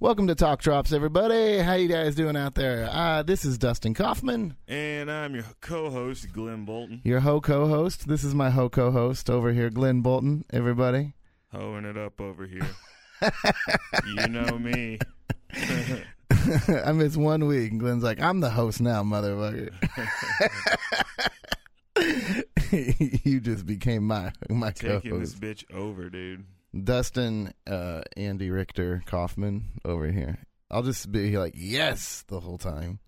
Welcome to Talk Drops, everybody. How you guys doing out there? Uh, this is Dustin Kaufman, And I'm your co-host, Glenn Bolton, your ho co-host. This is my ho co-host over here, Glenn Bolton. Everybody. hoeing it up over here. you know me. I missed one week, and Glenn's like, "I'm the host now, motherfucker." you just became my my Taking this co-host. bitch over, dude. Dustin, uh, Andy Richter Kaufman over here. I'll just be like, "Yes," the whole time.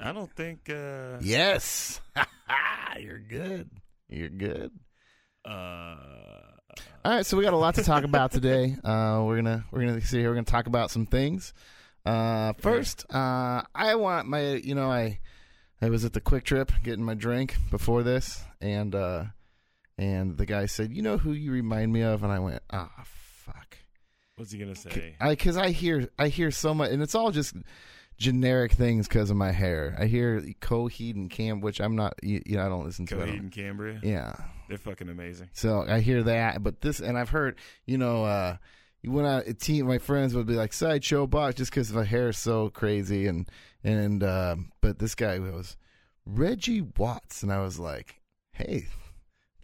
I don't think uh Yes, you're good. You're good. uh All right, so we got a lot to talk about today. Uh, we're gonna we're gonna see here. We're gonna talk about some things. Uh, first, uh, I want my you know I I was at the QuikTrip getting my drink before this, and uh, and the guy said, "You know who you remind me of?" And I went, "Ah, fuck." what's he gonna say? I because I hear I hear so much, and it's all just generic things because of my hair. I hear Coheed and Cam, which I'm not. You, you know, I don't listen to. Coheed and Cambria. Yeah, They're fucking amazing. so I hear that, but this, and I've heard, you know, uh, when I a team, my friends would be like sideshow Bob just because my hair is so crazy, and and uh, but this guy was Reggie Watts, and I was like, hey,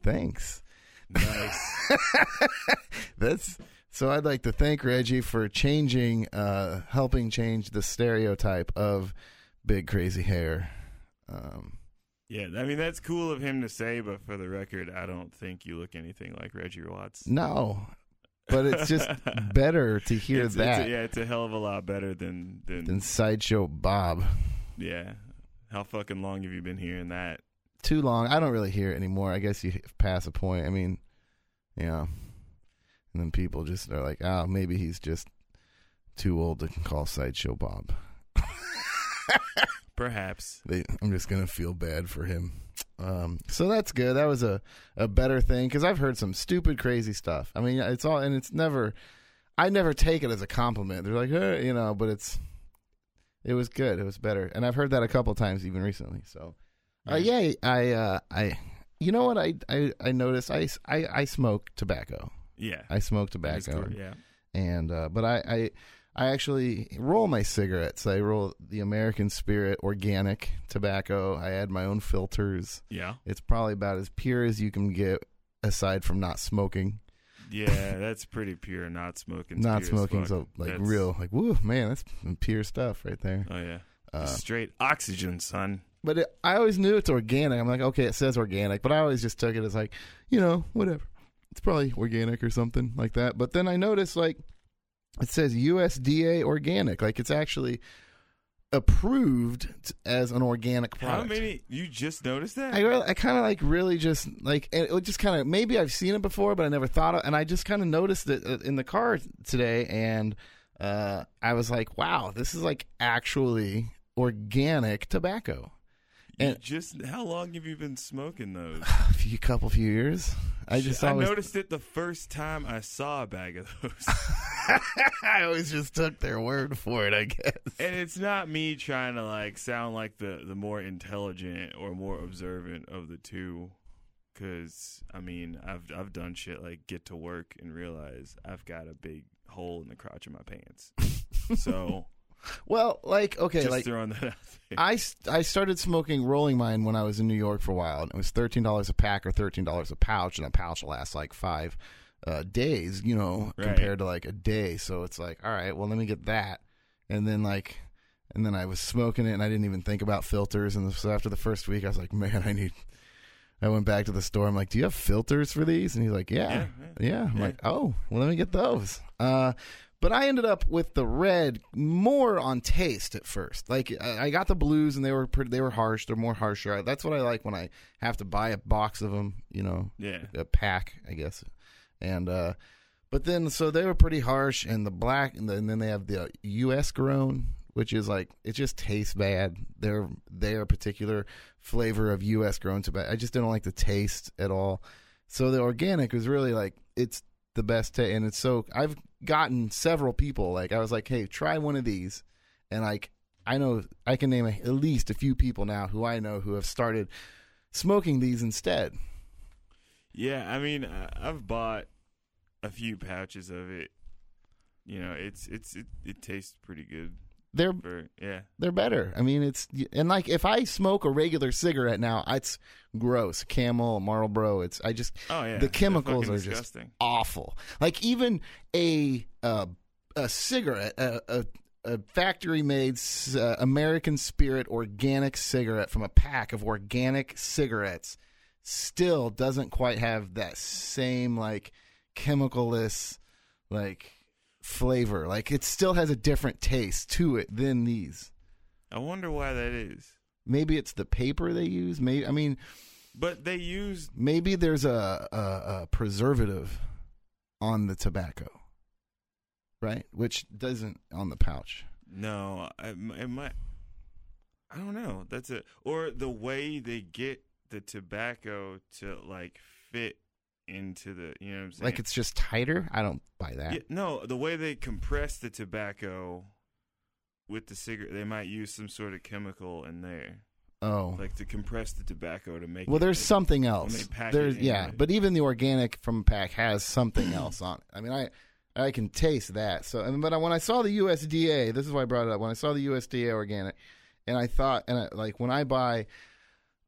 thanks. Nice. That's so. I'd like to thank Reggie for changing, uh, helping change the stereotype of big crazy hair. Um, yeah, I mean that's cool of him to say, but for the record, I don't think you look anything like Reggie Watts. no, but it's just better to hear It's- it's that a- yeah, it's a hell of a lot better than than, than sideshow Bob. yeah. How fucking long have you been hearing that? too long. I don't really hear it anymore. I guess you pass a point. I mean, yeah. And then people just are like, oh, maybe he's just too old to call Sideshow Bob. Perhaps. They, I'm just gonna feel bad for him. Um, so that's good. That was a, a better thing because I've heard some stupid, crazy stuff. I mean, it's all and it's never. I never take it as a compliment. They're like, hey, you know, but it's. It was good. It was better, and I've heard that a couple times even recently. So, uh, yeah, I, uh, I, you know what I, I, I noticed. I, I, I smoke tobacco. Yeah. I smoke tobacco, Yeah. and uh, but I, I, I actually roll my cigarettes. I roll the American Spirit organic tobacco. I add my own filters. Yeah. It's probably about as pure as you can get, aside from not smoking. Yeah, that's pretty pure. Not smoking. not smoking, so like That's- real, like woo, man, that's pure stuff right there. Oh yeah, Uh, straight oxygen, son. But it, I always knew it's organic. I'm like, okay, it says organic, but I always just took it as like, you know, whatever. It's probably organic or something like that. But then I noticed like it says USDA organic, like it's actually approved as an organic product. How many? You just noticed that? I really, I kind of like really just like it just kind of maybe I've seen it before, but I never thought of. And I just kind of noticed it uh, in the car today, and uh, I was like, wow, this is like actually organic tobacco. And- just how long have you been smoking those? a few couple few years. I just I always noticed it the first time I saw a bag of those, I always just took their word for it. I guess. and it's not me trying to like sound like the the more intelligent or more observant of the two. Cause I mean, I've I've done shit like get to work and realize I've got a big hole in the crotch of my pants. So Well, like okay, just like throwing that out there. I, I started smoking rolling mine when I was in New York for a while. And it was thirteen dollars a pack or thirteen dollars a pouch, and a pouch lasts like five uh, days. You know, Right. compared to like a day. So it's like, all right, well, let me get that, and then like. And then I was smoking it, and I didn't even think about filters. And so after the first week, I was like, "Man, I need." I went back to the store. I'm like, "Do you have filters for these?" And he's like, "Yeah, Yeah, yeah." I'm Yeah. like, "Oh, well, let me get those." Uh, but I ended up with the red more on taste at first. Like I I got the blues, and they were pretty, they were harsh. They're more harsher. That's what I like when I have to buy a box of them. You know, yeah. a pack, I guess. And uh, but then so they were pretty harsh, and the black, and, the, and then they have the U.S. grown, which is like it just tastes bad. They're they're particular flavor of U.S. grown tobacco. I just didn't like the taste at all. So the organic was really like it's the best ta- and it's so I've gotten several people like I was like, "Hey, try one of these." And like I know I can name a, at least a few people now who I know who have started smoking these instead. Yeah, I mean, I've bought a few pouches of it. You know, it's it's it, it tastes pretty good. They're For yeah, they're better. I mean, it's and like if I smoke a regular cigarette now, it's gross. Camel, Marlboro, it's I just oh yeah, The chemicals are just- awful. Like even a uh, a cigarette, a, a, a factory made uh, American Spirit organic cigarette from a pack of organic cigarettes still doesn't quite have that same like chemicalless like flavor. Like it still has a different taste to it than these. I wonder why that is. Maybe it's the paper they use. Maybe I mean But they use maybe there's a, a, a preservative on the tobacco, right? Which doesn't on the pouch. no, I, it might. I don't know. That's it. Or the way they get the tobacco to like fit into the, you know what I'm saying? Like it's just tighter. I don't buy that. Yeah, no, the way they compress the tobacco with the cigarette, they might use some sort of chemical in there, Oh, like to compress the tobacco to make. well, it, there's like- something else. There's yeah, with- but even the organic from a pack has something else on it. I mean, I I can taste that. So, and, but when I saw the USDA, this is why I brought it up. When I saw the USDA organic, and I thought, and I, like when I buy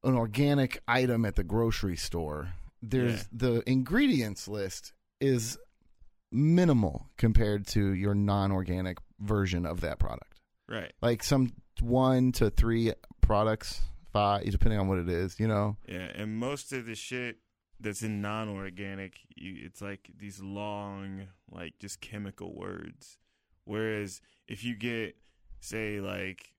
an organic item at the grocery store, there's Yeah. the ingredients list is minimal compared to your non-organic version of that product. Right. Like some one to three products, five, depending on what it is. You know, Yeah, and most of the shit that's in non-organic, you, it's like these long, like just chemical words. Whereas if you get, say, like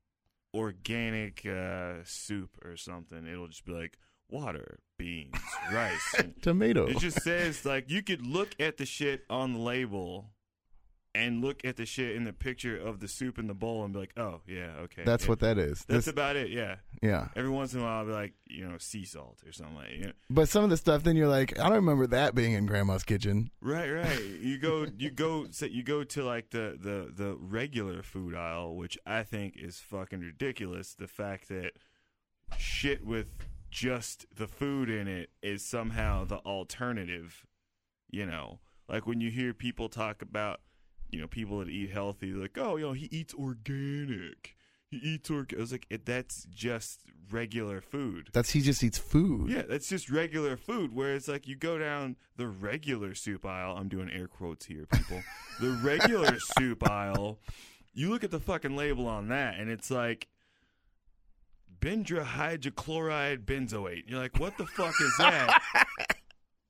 organic uh, soup or something, it'll just be like water, beans, rice. Tomato. it just says like you could look at the shit on the label. And look at the shit in the picture of the soup in the bowl and be like, "Oh yeah, okay." That's what that is. That's This- about it. Yeah. yeah. Every once in a while, I'll be like, you know, sea salt or something like. You know, But some of the stuff, then you're like, I don't remember that being in Grandma's kitchen. Right, right. You go, you go, so you go to like the the the regular food aisle, which I think is fucking ridiculous. The fact that shit with just the food in it is somehow the alternative. You know, like when you hear people talk about, you know, people that eat healthy, like, oh, you know, he eats organic. He eats organic. I was like, it, that's just regular food. That's he just eats food. Yeah, that's just regular food. Whereas, like, you go down the regular soup aisle. I'm doing air quotes here, people. the regular soup aisle. You look at the fucking label on that, and it's like benzohydrochloride benzoate. You're like, what the fuck is that?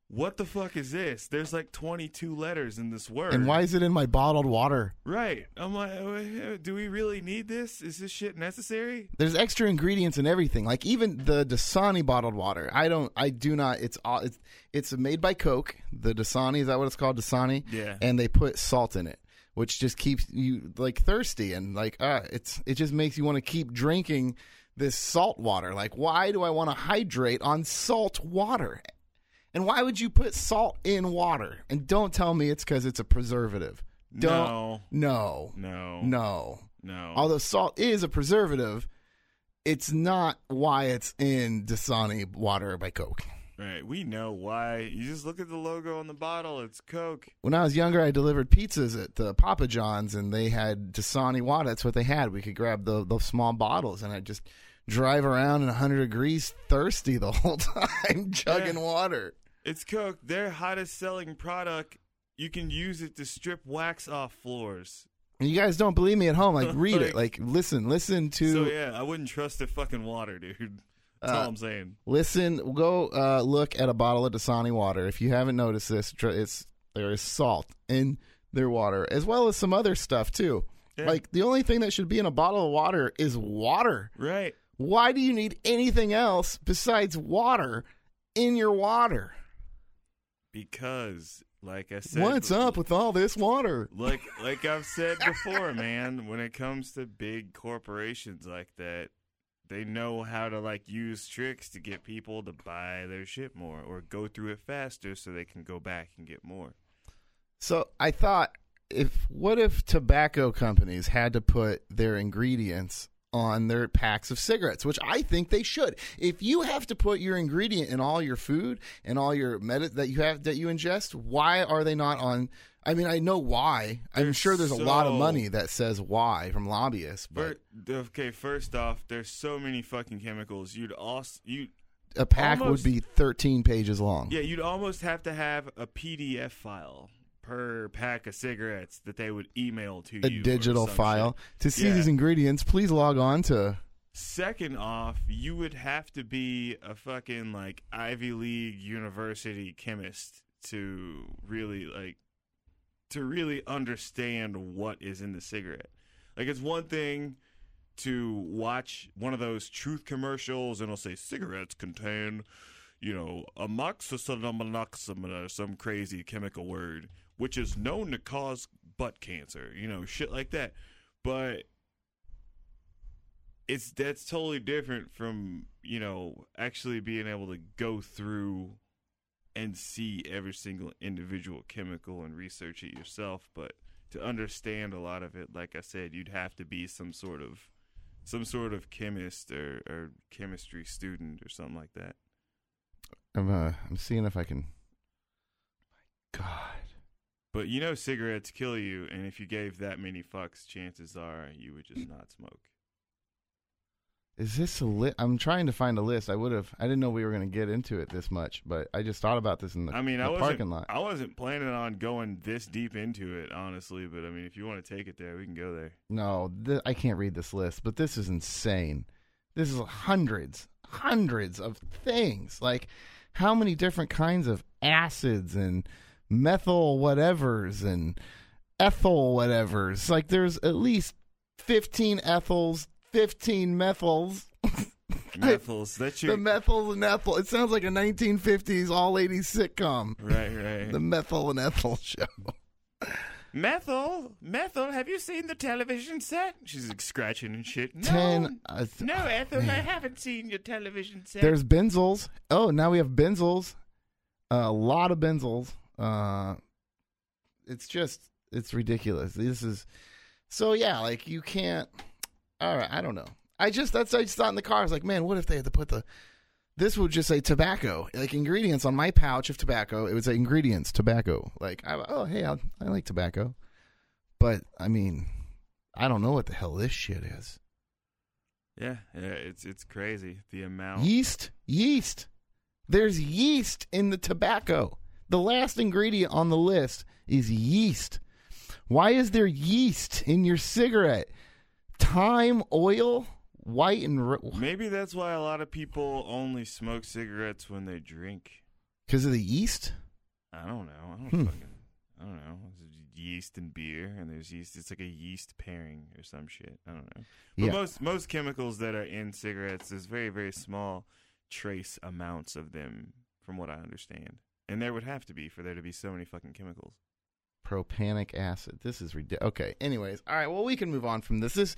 what the fuck is this? There's like 22 letters in this word. And why is it in my bottled water? Right. I'm like, uh, do we really need this? Is this shit necessary? There's extra ingredients in everything. Like even the Dasani bottled water. I don't. I do not. It's all. It's it's made by Coke. The Dasani is that what it's called? Dasani. Yeah. And they put salt in it, which just keeps you like thirsty and like uh it's it just makes you want to keep drinking this salt water. Like why do I want to hydrate on salt water? And why would you put salt in water? And don't tell me it's because it's a preservative. Don't. No. No. No. No. No. Although salt is a preservative, it's not why it's in Dasani water by Coke. Right. We know why. You just look at the logo on the bottle. It's Coke. When I was younger, I delivered pizzas at the Papa John's, and they had Dasani water. That's what they had. We could grab the those small bottles, and I'd just drive around in 100 degrees, thirsty the whole time, chugging Yeah. water. It's Coke. Their hottest selling product. You can use it to strip wax off floors. You guys don't believe me at home? Like, read it. Like- Like, listen, listen to. So yeah, I wouldn't trust the fucking water, dude. That's Uh, all I'm saying. Listen, go uh, look at a bottle of Dasani water. If you haven't noticed this, it's there is salt in their water, as well as some other stuff too. Yeah. Like the only thing that should be in a bottle of water is water. Right. Why do you need anything else besides water in your water? Because, like I said, What's up with all this water? like like I've said before, man, when it comes to big corporations like that, they know how to like use tricks to get people to buy their shit more or go through it faster so they can go back and get more. So I thought, if what if tobacco companies had to put their ingredients on their packs of cigarettes, which I think they should. If you have to put your ingredient in all your food and all your med that you have that you ingest, why are they not on? I mean, I know why. I'm sure there's a lot of money that says why from lobbyists, but okay, first off, there's so many fucking chemicals. You'd also you a pack almost- would be 13 pages long. yeah, you'd almost have to have a PDF file per pack of cigarettes that they would email to a you. A digital file shit. to see Yeah. these ingredients. Please log on to Second off, you would have to be a fucking like Ivy League university chemist to really like to really understand what is in the cigarette. Like it's one thing to watch one of those truth commercials and it'll say cigarettes contain, you know, amoxicillin or some crazy chemical word, which is known to cause butt cancer, you know, shit like that. But it's that's totally different from you know actually being able to go through and see every single individual chemical and research it yourself but to understand a lot of it like i said you'd have to be some sort of some sort of chemist or, or chemistry student or something like that I'm uh, I'm seeing if I can. My God, but you know cigarettes kill you and if you gave that many fucks chances are you would just not smoke is this a list? I'm trying to find a list. I would have. I didn't know we were going to get into it this much, but I just thought about this in the, I mean, the I wasn't. parking lot. I wasn't planning on going this deep into it, honestly. But I mean, if you want to take it there, we can go there. No, th- I can't read this list, but this is insane. This is hundreds, hundreds of things. Like, how many different kinds of acids and methyl whatevers and ethyl whatevers? Like, there's at least 15 ethyls, 15 methyls. Methyls. That's your The your methyl and ethyl. It sounds like a 1950s all ladies sitcom. right, right. The methyl and ethyl show. Methyl, Methyl. Have you seen the television set? She's like, scratching and shit. No, Ten. Uh, th- no, Ethel, I haven't seen your television set. There's benzels. Oh, now we have benzels. a lot of benzels. Uh, it's just it's ridiculous. This is so yeah. Like you can't. All right, I don't know. I just that's I just thought in the car. I was like, man, what if they had to put the this would just say tobacco, like ingredients on my pouch of tobacco. It would say ingredients tobacco. Like, I, oh hey, I, I like tobacco, but I mean, I don't know what the hell this shit is. yeah, yeah, it's it's crazy the amount. Yeast, yeast. There's yeast in the tobacco. The last ingredient on the list is yeast. Why is there yeast in your cigarette? Thyme oil, white and Maybe that's why a lot of people only smoke cigarettes when they drink. because of the yeast. I don't know. I don't Hmm. fucking. I don't know. Yeast and beer, and there's yeast. It's like a yeast pairing or some shit. I don't know. But Yeah. most most chemicals that are in cigarettes, there's very very small trace amounts of them, from what I understand. And there would have to be for there to be so many fucking chemicals. propanic acid. This is ridiculous. Okay. Anyways, all right. Well, we can move on from this. This.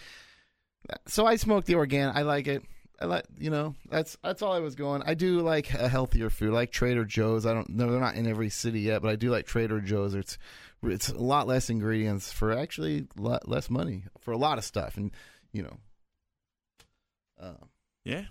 So I smoke the organic. I like it. I like you know that's that's all I was going. I do like a healthier food, like Trader Joe's. I don't know they're not in every city yet, but I do like Trader Joe's. It's it's a lot less ingredients for actually lot less money for a lot of stuff, and you know. Uh, Yeah.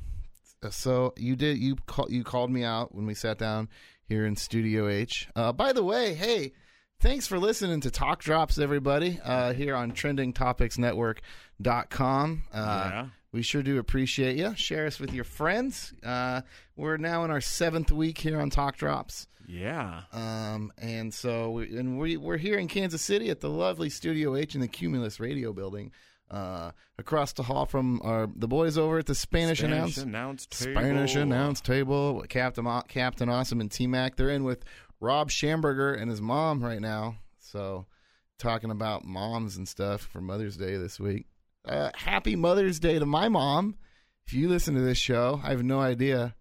so you did you call you called me out when we sat down here in Studio H. Uh, by the way, hey, thanks for listening to Talk Drops, everybody, uh, here on TrendingTopicsNetwork.com. Uh, yeah. We sure do appreciate you. Share us with your friends. Uh, we're now in our seventh week here on Talk Drops. Yeah. Um, and so we, and we, we're here in Kansas City at the lovely Studio H in the Cumulus Radio Building, uh, across the hall from our the boys over at the Spanish, Announce announce table. Spanish announce table. Captain Captain Awesome and T Mac. They're in with Rob Schamberger and his mom right now. So talking about moms and stuff for Mother's Day this week. Uh, happy Mother's Day to my mom. If you listen to this show, I have no idea.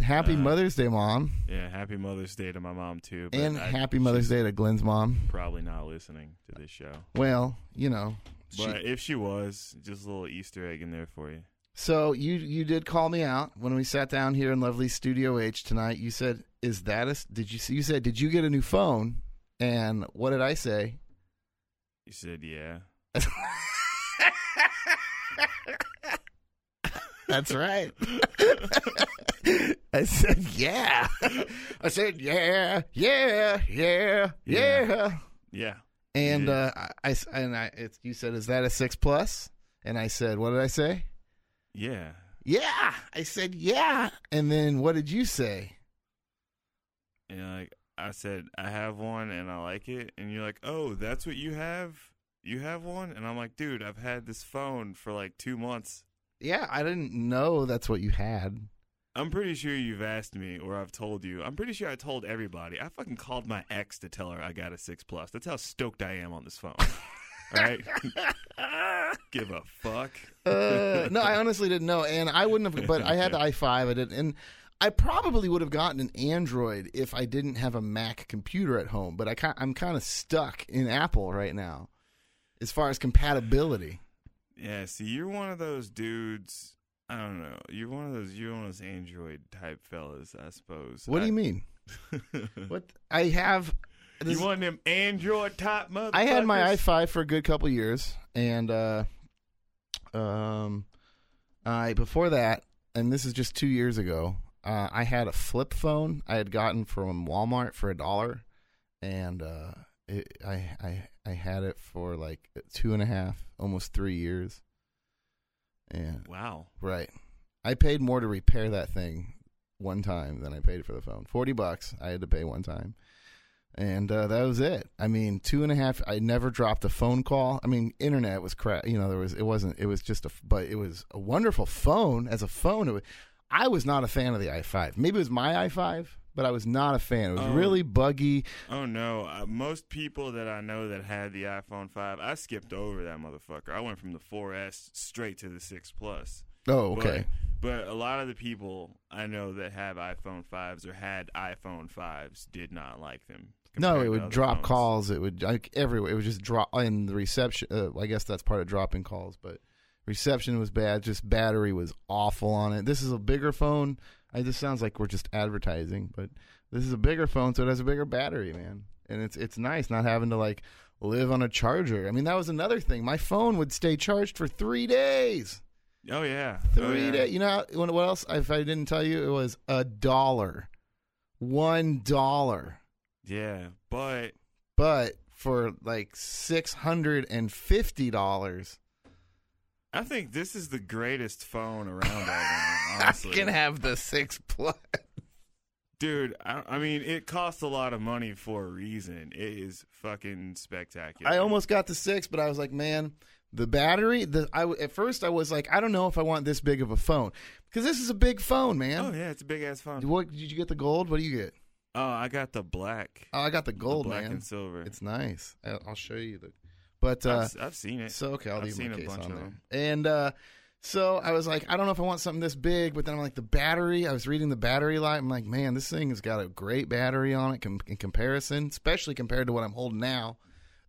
Happy Uh, Mother's Day, mom, Yeah. Happy Mother's Day to my mom too. but and I- happy Mother's Day to Glenn's mom. Probably not listening to this show. Well, you know, she- But if she was, just a little Easter egg in there for you. So you you did call me out when we sat down here in lovely Studio H tonight. You said, "Is that a?" Did you you said, "Did you get a new phone?" And what did I say? You said yeah. That's right. I said, "Yeah." I said, "Yeah, yeah, yeah, yeah." Yeah. And Yeah. uh, I, and I it's, you said, "Is that a six plus?" And I said, "What did I say?" Yeah. Yeah, I said, "Yeah." And then what did you say? And like I said, I have one and I like it. And you're like, oh, that's what you have? You have one? And I'm like, dude, I've had this phone for like two months. Yeah, I didn't know that's what you had. I'm pretty sure you've asked me or I've told you. I'm pretty sure I told everybody. I fucking called my ex to tell her I got a six plus. That's how stoked I am on this phone. All right? Give a fuck. Uh, no, I honestly didn't know, and I wouldn't have. But I had the i5. I didn't, and I probably would have gotten an Android if I didn't have a Mac computer at home. But I I'm kind of stuck in Apple right now, as far as compatibility. Yeah, see, you're one of those dudes. I don't know. You're one of those. You're one of those Android type fellas, I suppose. What do you mean? mean? What I have. this- you one of them Android type motherfuckers? I had my i5 for a good couple years, and uh, um, I before that, and this is just two years ago. Uh, I had a flip phone I had gotten from Walmart for a dollar, and uh, it, I I I had it for like two and a half, almost three years. And Wow. right, I paid more to repair that thing one time than I paid for the phone. Forty bucks I had to pay one time, and uh, that was it. I mean, two and a half. I never dropped a phone call. I mean, internet was crap. You know, there was it wasn't. It was just a, but it was a wonderful phone as a phone. It was, I was not a fan of the i5. Maybe it was my i5, but I was not a fan. It was Oh. really buggy. Oh no! Uh, most people that I know that had the iPhone five, I skipped over that motherfucker. I went from the 4S straight to the six Plus. Oh, okay. But, but a lot of the people I know that have iPhone fives or had iPhone fives did not like them. No, it would drop phones. calls. It would like everywhere. It would just drop in the reception. Uh, I guess that's part of dropping calls, but reception was bad. Just battery was awful on it. This is a bigger phone. I this sounds like we're just advertising, but this is a bigger phone, so it has a bigger battery, man. And it's it's nice not having to like live on a charger. I mean, that was another thing. My phone would stay charged for three days. Oh yeah, oh, Three oh, yeah. days. You know what what else? If I didn't tell you, it was a dollar, one dollar. Yeah, but but for like six hundred and fifty dollars, I think this is the greatest phone around right now. I can have the six plus. dude. I, I mean, it costs a lot of money for a reason. It is fucking spectacular. I almost got the six, but I was like, man, the battery. The I at first I was like, I don't know if I want this big of a phone because this is a big phone, man. Oh yeah, it's a big ass phone. What did you get the gold? What do you get? Oh, I got the black. Oh, I got the gold, the black man. and silver. It's nice. I'll show you the. But uh, I've, I've seen it. So okay, I'll I've leave seen my a case bunch on there. them. And uh, so I was like, I don't know if I want something this big, but then I'm like, the battery. I was reading the battery light. I'm like, man, this thing has got a great battery on it com- in comparison, especially compared to what I'm holding now.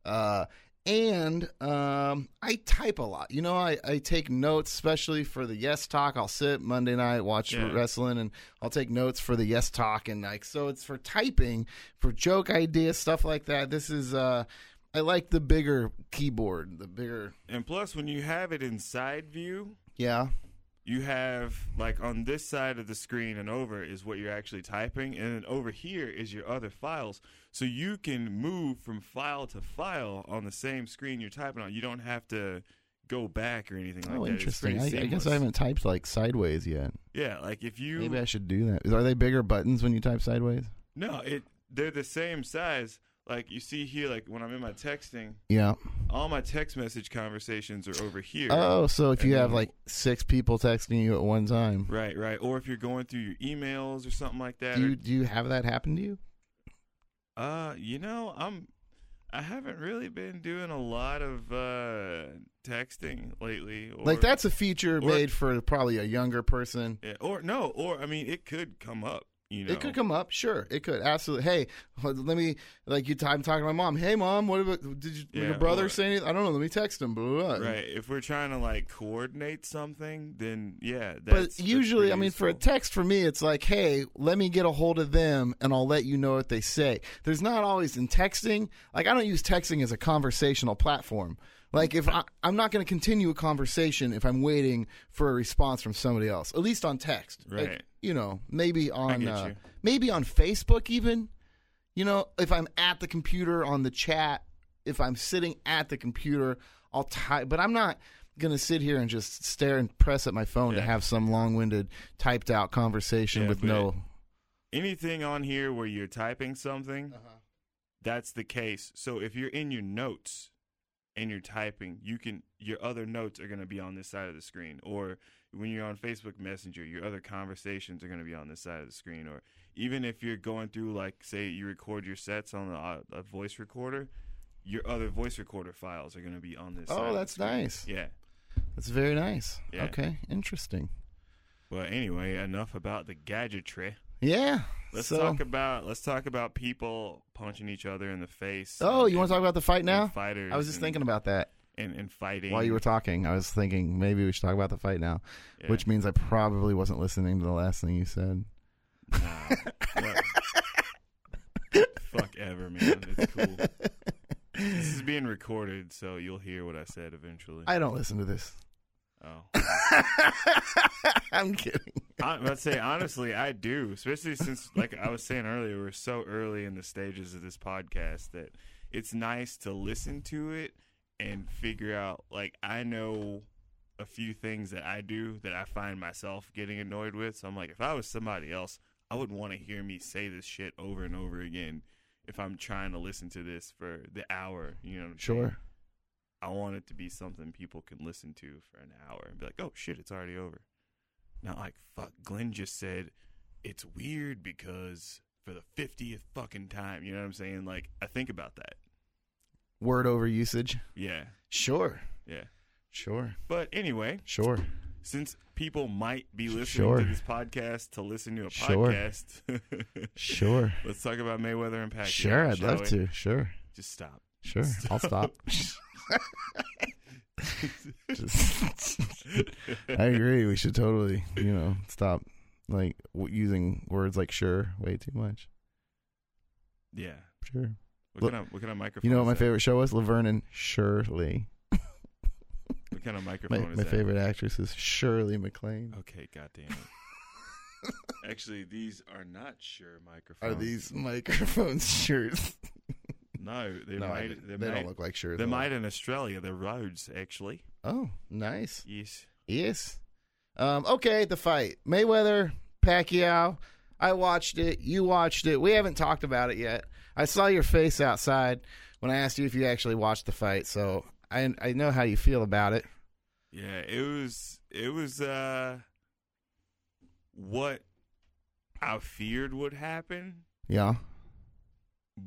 Uh, and um, I type a lot. You know, I, I take notes, especially for the Yes Talk. I'll sit Monday night, watch Yeah. wrestling, and I'll take notes for the Yes Talk. And like, so it's for typing, for joke ideas, stuff like that. This is. Uh, I like the bigger keyboard, the bigger. And plus, when you have it in side view, Yeah. you have like on this side of the screen and over is what you're actually typing, and then over here is your other files. So you can move from file to file on the same screen you're typing on. You don't have to go back or anything like oh, that. It's interesting. I, I guess. I haven't typed like sideways yet. Yeah, like if you Maybe I should do that. Are they bigger buttons when you type sideways? no, it they're the same size. Like you see here, like when I'm in my texting, Yeah. all my text message conversations are over here. Oh, so if you have like six people texting you at one time, Right, right. Or if you're going through your emails or something like that. do or- you do you have that happen to you? Uh, you know, I'm I haven't really been doing a lot of uh texting lately. Or, Like that's a feature or- made for probably a younger person. yeah, or no, or I mean, it could come up. You know, It could come up, sure. It could absolutely. Hey, let me like you. I'm talking to my mom. Hey, mom, what about, did you, Yeah, your brother say anything? I don't know. Let me text him. Blah, blah, right. If we're trying to like coordinate something, then yeah. That's, But usually, I mean, for a text for me, it's like, hey, let me get a hold of them and I'll let you know what they say. There's not always in texting. Like, I don't use texting as a conversational platform. Like, if I, I'm not going to continue a conversation if I'm waiting for a response from somebody else, at least on text. Like, Right. You know, maybe on, uh, you. maybe on Facebook, even. You know, if I'm at the computer on the chat, if I'm sitting at the computer, I'll type. But I'm not going to sit here and just stare and press at my phone to have some long winded, typed out conversation Yeah, with no. anything on here where you're typing something, Uh-huh. that's the case. So if you're in your notes and you're typing, you can your other notes are going to be on this side of the screen or when you're on Facebook Messenger, your other conversations are going to be on this side of the screen or even if you're going through like say you record your sets on a, uh, a voice recorder, your other voice recorder files are going to be on this oh, side Oh, that's nice. Yeah. That's very nice. Yeah. Okay, interesting. Well, anyway, enough about the gadgetry. Yeah. Let's so, talk about let's talk about people punching each other in the face. Oh, you want to talk about the fight now? Fighters. I was just and- thinking about that and, and fighting while you were talking. I was thinking maybe we should talk about the fight now, Yeah. which means I probably wasn't listening to the last thing you said. Nah. Fuck ever, man. It's cool. This is being recorded, so you'll hear what I said eventually. I don't listen to this. oh, I'm kidding. I, let's say honestly, I do, especially since, like I was saying earlier, we're so early in the stages of this podcast that it's nice to listen to it and figure out. Like I know a few things that I do that I find myself getting annoyed with. So I'm like, if I was somebody else, I wouldn't want to hear me say this shit over and over again. If I'm trying to listen to this for the hour, you know, what I'm saying? Sure. I want it to be something people can listen to for an hour and be like, oh shit, it's already over. Not like, fuck, Glenn just said it's weird because for the 50th fucking time, you know what I'm saying? Like, I think about that. Word over usage. Yeah, Sure. yeah. Sure. But anyway, Sure. since people might be listening Sure. to this podcast to listen to a podcast, Sure. let's talk about Mayweather and Pacquiao. Sure. I'd love we? to. Sure. Just stop. Sure. I'll stop. Just, I agree. We should totally, you know, stop like w- using words like "sure" way too much. yeah. Sure. What Look, kind of what kind of microphone? You know what my that? favorite show was? Laverne and Shirley. What kind of microphone My, my favorite actress is Shirley MacLaine. Okay, goddamn it. Actually, these are not Shure microphones. Are these microphones shirts? No, they no, didn't. They, they might. don't look like shirts. They're made in Australia. They're Rodes, actually. Oh, nice. Yes. Yes. Um, okay, the fight. Mayweather, Pacquiao. I watched it. You watched it. We haven't talked about it yet. I saw your face outside when I asked you if you actually watched the fight, so I I know how you feel about it. Yeah, it was. It was. uh What I feared would happen, Yeah.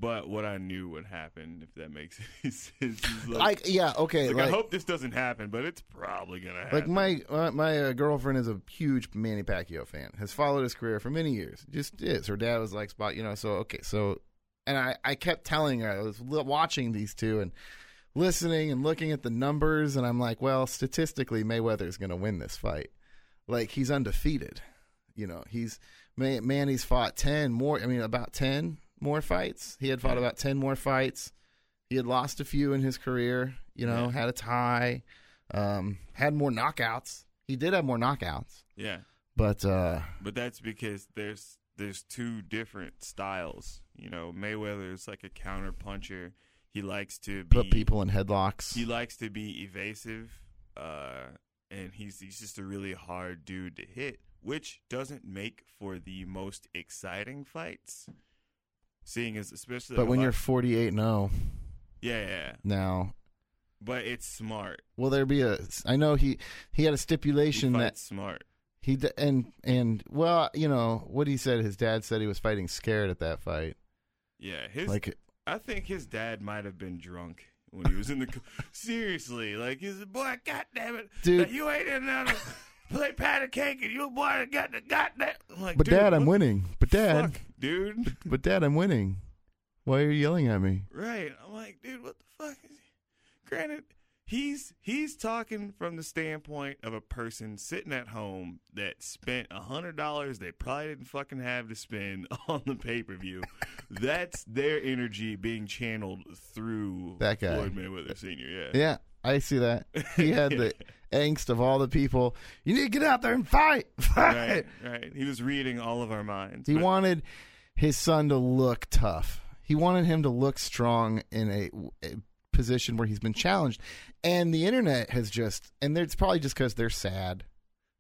But what I knew would happen. If that makes any sense. Like, Like yeah, okay. like, Like, I hope this doesn't happen, but it's probably gonna happen. like my uh, my uh, girlfriend is a huge Manny Pacquiao fan. Has followed his career for many years. Just is. Her dad was like spot, you know. So okay, so and I I kept telling her I was watching these two and listening and looking at the numbers, and I'm like, well, statistically, Mayweather is going to win this fight. Like he's undefeated. You know, he's Man- Manny's fought ten more. I mean, about ten more fights. He had fought about ten more fights. He had lost a few in his career. You know, Yeah. had a tie. Um, had more knockouts. He did have more knockouts, yeah, but uh, but that's because there's there's two different styles. You know, Mayweather is like a counter puncher. He likes to be, put people in headlocks. He likes to be evasive, uh, and he's he's just a really hard dude to hit, which doesn't make for the most exciting fights. Seeing as especially, but when you're 48 0 yeah, yeah, yeah, now, but it's smart. will there be a? I know he he had a stipulation that smart. he and and well, you know what he said. His dad said he was fighting scared at that fight. Yeah, his Like I think his dad might have been drunk when he was in the. Seriously, like he's boy, God damn it, Dude. you ain't in another. Play patty cake and you boy got the got that. I'm like, But dude, dad, I'm winning. But dad, fuck, dude. but dad, I'm winning. Why are you yelling at me? Right. I'm like, dude, what the fuck is he? Granted, he's he's talking from the standpoint of a person sitting at home that spent a hundred dollars they probably didn't fucking have to spend on the pay per view. That's their energy being channeled through That guy. Floyd Mayweather Senior. Yeah. Yeah, I see that. He had the angst of all the people. You need to get out there and fight. Fight. Right, right. He was reading all of our minds. He but- wanted his son to look tough. He wanted him to look strong in a, a position where he's been challenged. And the internet has just, and it's probably just because they're sad,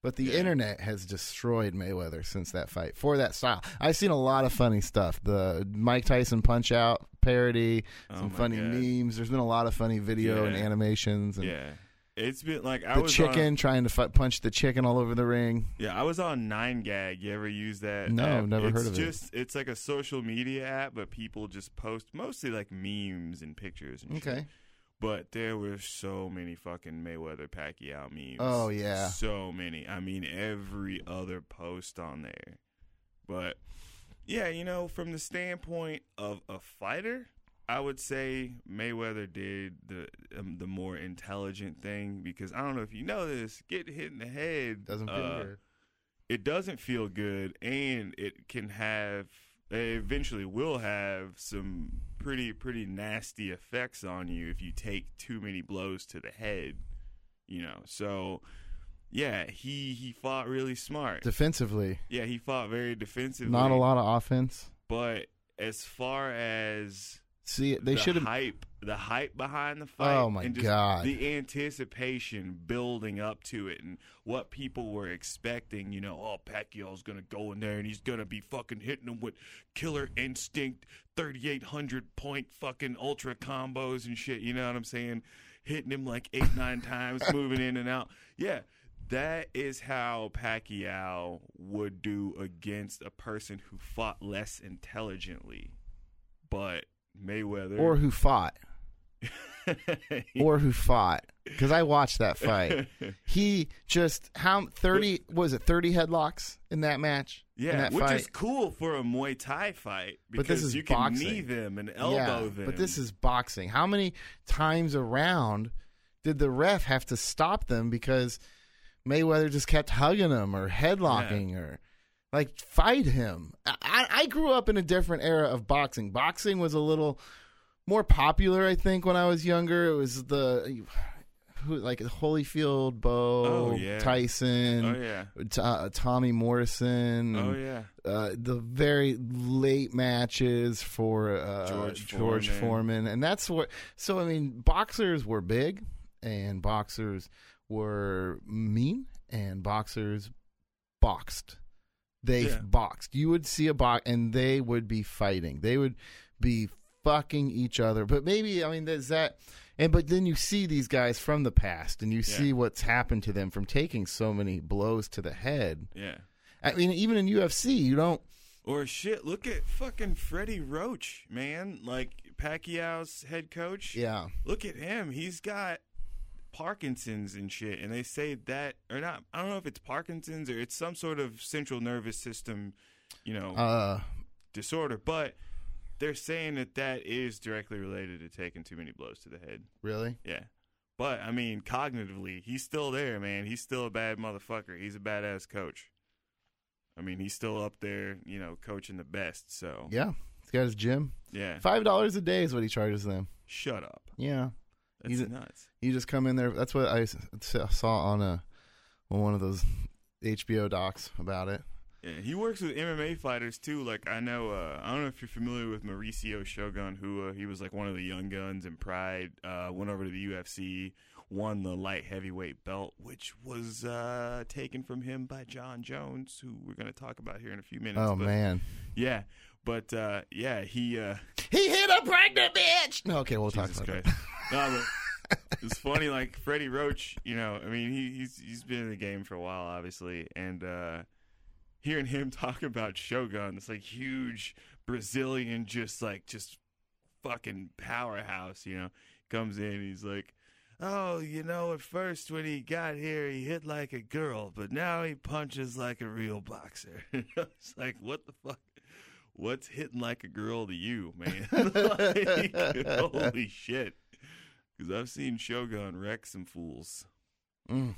but the Yeah. internet has destroyed Mayweather since that fight for that style. I've seen a lot of funny stuff. The Mike Tyson Punch Out parody, Oh some funny God. memes. There's been a lot of funny video and animations. And Yeah. It's been like I the was chicken On, trying to fu- punch the chicken all over the ring. yeah, I was on 9GAG. You ever use that? No, app? never it's heard of it. just, It's like a social media app, but people just post mostly like memes and pictures and shit. But there were so many fucking Mayweather Pacquiao memes. Oh, yeah. so many. I mean, every other post on there. But yeah, you know, from the standpoint of a fighter, I would say Mayweather did the um, the more intelligent thing because I don't know if you know this, get hit in the head Doesn't feel uh, good. It doesn't feel good, and it can have. It eventually will have some pretty pretty nasty effects on you if you take too many blows to the head. You know, so yeah, he he fought really smart. Defensively, yeah, he fought very defensively. not a lot of offense. But as far as See, they the should have. hype, the hype behind the fight. Oh, my and just God. The anticipation building up to it, and what people were expecting. You know, oh, Pacquiao's gonna go in there and he's gonna be fucking hitting him with killer instinct, thirty eight hundred point fucking ultra combos and shit. You know what I'm saying? Hitting him like eight nine times, moving in and out. Yeah. That is how Pacquiao would do against a person who fought less intelligently. But Mayweather or who fought, or who fought. Because I watched that fight. He just how thirty was it thirty headlocks in that match? yeah, that which fight? is cool for a Muay Thai fight because But this is you can boxing. knee them and elbow yeah, them. but this is boxing. How many times around did the ref have to stop them because Mayweather just kept hugging him or headlocking or like fight him? I, I grew up in a different era of boxing. Boxing was a little more popular, I think, when I was younger. It was the who like Holyfield, Bowe, Oh, yeah. Tyson. oh yeah, T- uh, Tommy Morrison, oh yeah, uh, the very late matches for uh, George George Foreman. Foreman, and that's what. So I mean, boxers were big, and boxers were mean, and boxers boxed. They Yeah. boxed. You would see a box, and they would be fighting. They would be fucking each other. But maybe I mean, there's that. And but then you see these guys from the past, and you see what's happened to them from taking so many blows to the head. yeah. I mean, even in UFC, you don't. Or shit, look at fucking Freddie Roach, man. Like Pacquiao's head coach. Yeah, Look at him. He's got Parkinson's and shit. And they say that, or not, I don't know if it's Parkinson's or it's some sort of central nervous system, you know, uh, disorder. But they're saying that that is directly related to taking too many blows to the head. really. Yeah. But, I mean, cognitively, he's still there, man. He's still a bad motherfucker. He's a badass coach. I mean, he's still up there, you know, coaching the best. So, Yeah, he's got his gym. yeah. Five dollars a day is what he charges them. Shut up. Yeah, That's He's a- nuts. you just come in there. That's what I saw on a on one of those HBO docs about it. Yeah, he works with MMA fighters too. Like I know, uh, I don't know if you're familiar with Mauricio Shogun, who uh, he was like one of the young guns in Pride. Uh, went over to the UFC, won the light heavyweight belt, which was uh, taken from him by Jon Jones, who we're going to talk about here in a few minutes. Oh But, man, yeah, but uh, yeah, he. He hit a pregnant bitch. No, okay, we'll Jesus talk about Christ. no, but it's funny. Like Freddie Roach, you know, I mean, he, he's he's been in the game for a while, obviously, and uh, hearing him talk about Shogun, this like huge Brazilian, just like just fucking powerhouse, you know, comes in, he's like. oh, you know, at first when he got here, he hit like a girl, but now he punches like a real boxer. it's like, what the fuck? What's hitting like a girl to you, man? like, holy shit. Because I've seen Shogun wreck some fools. Mm.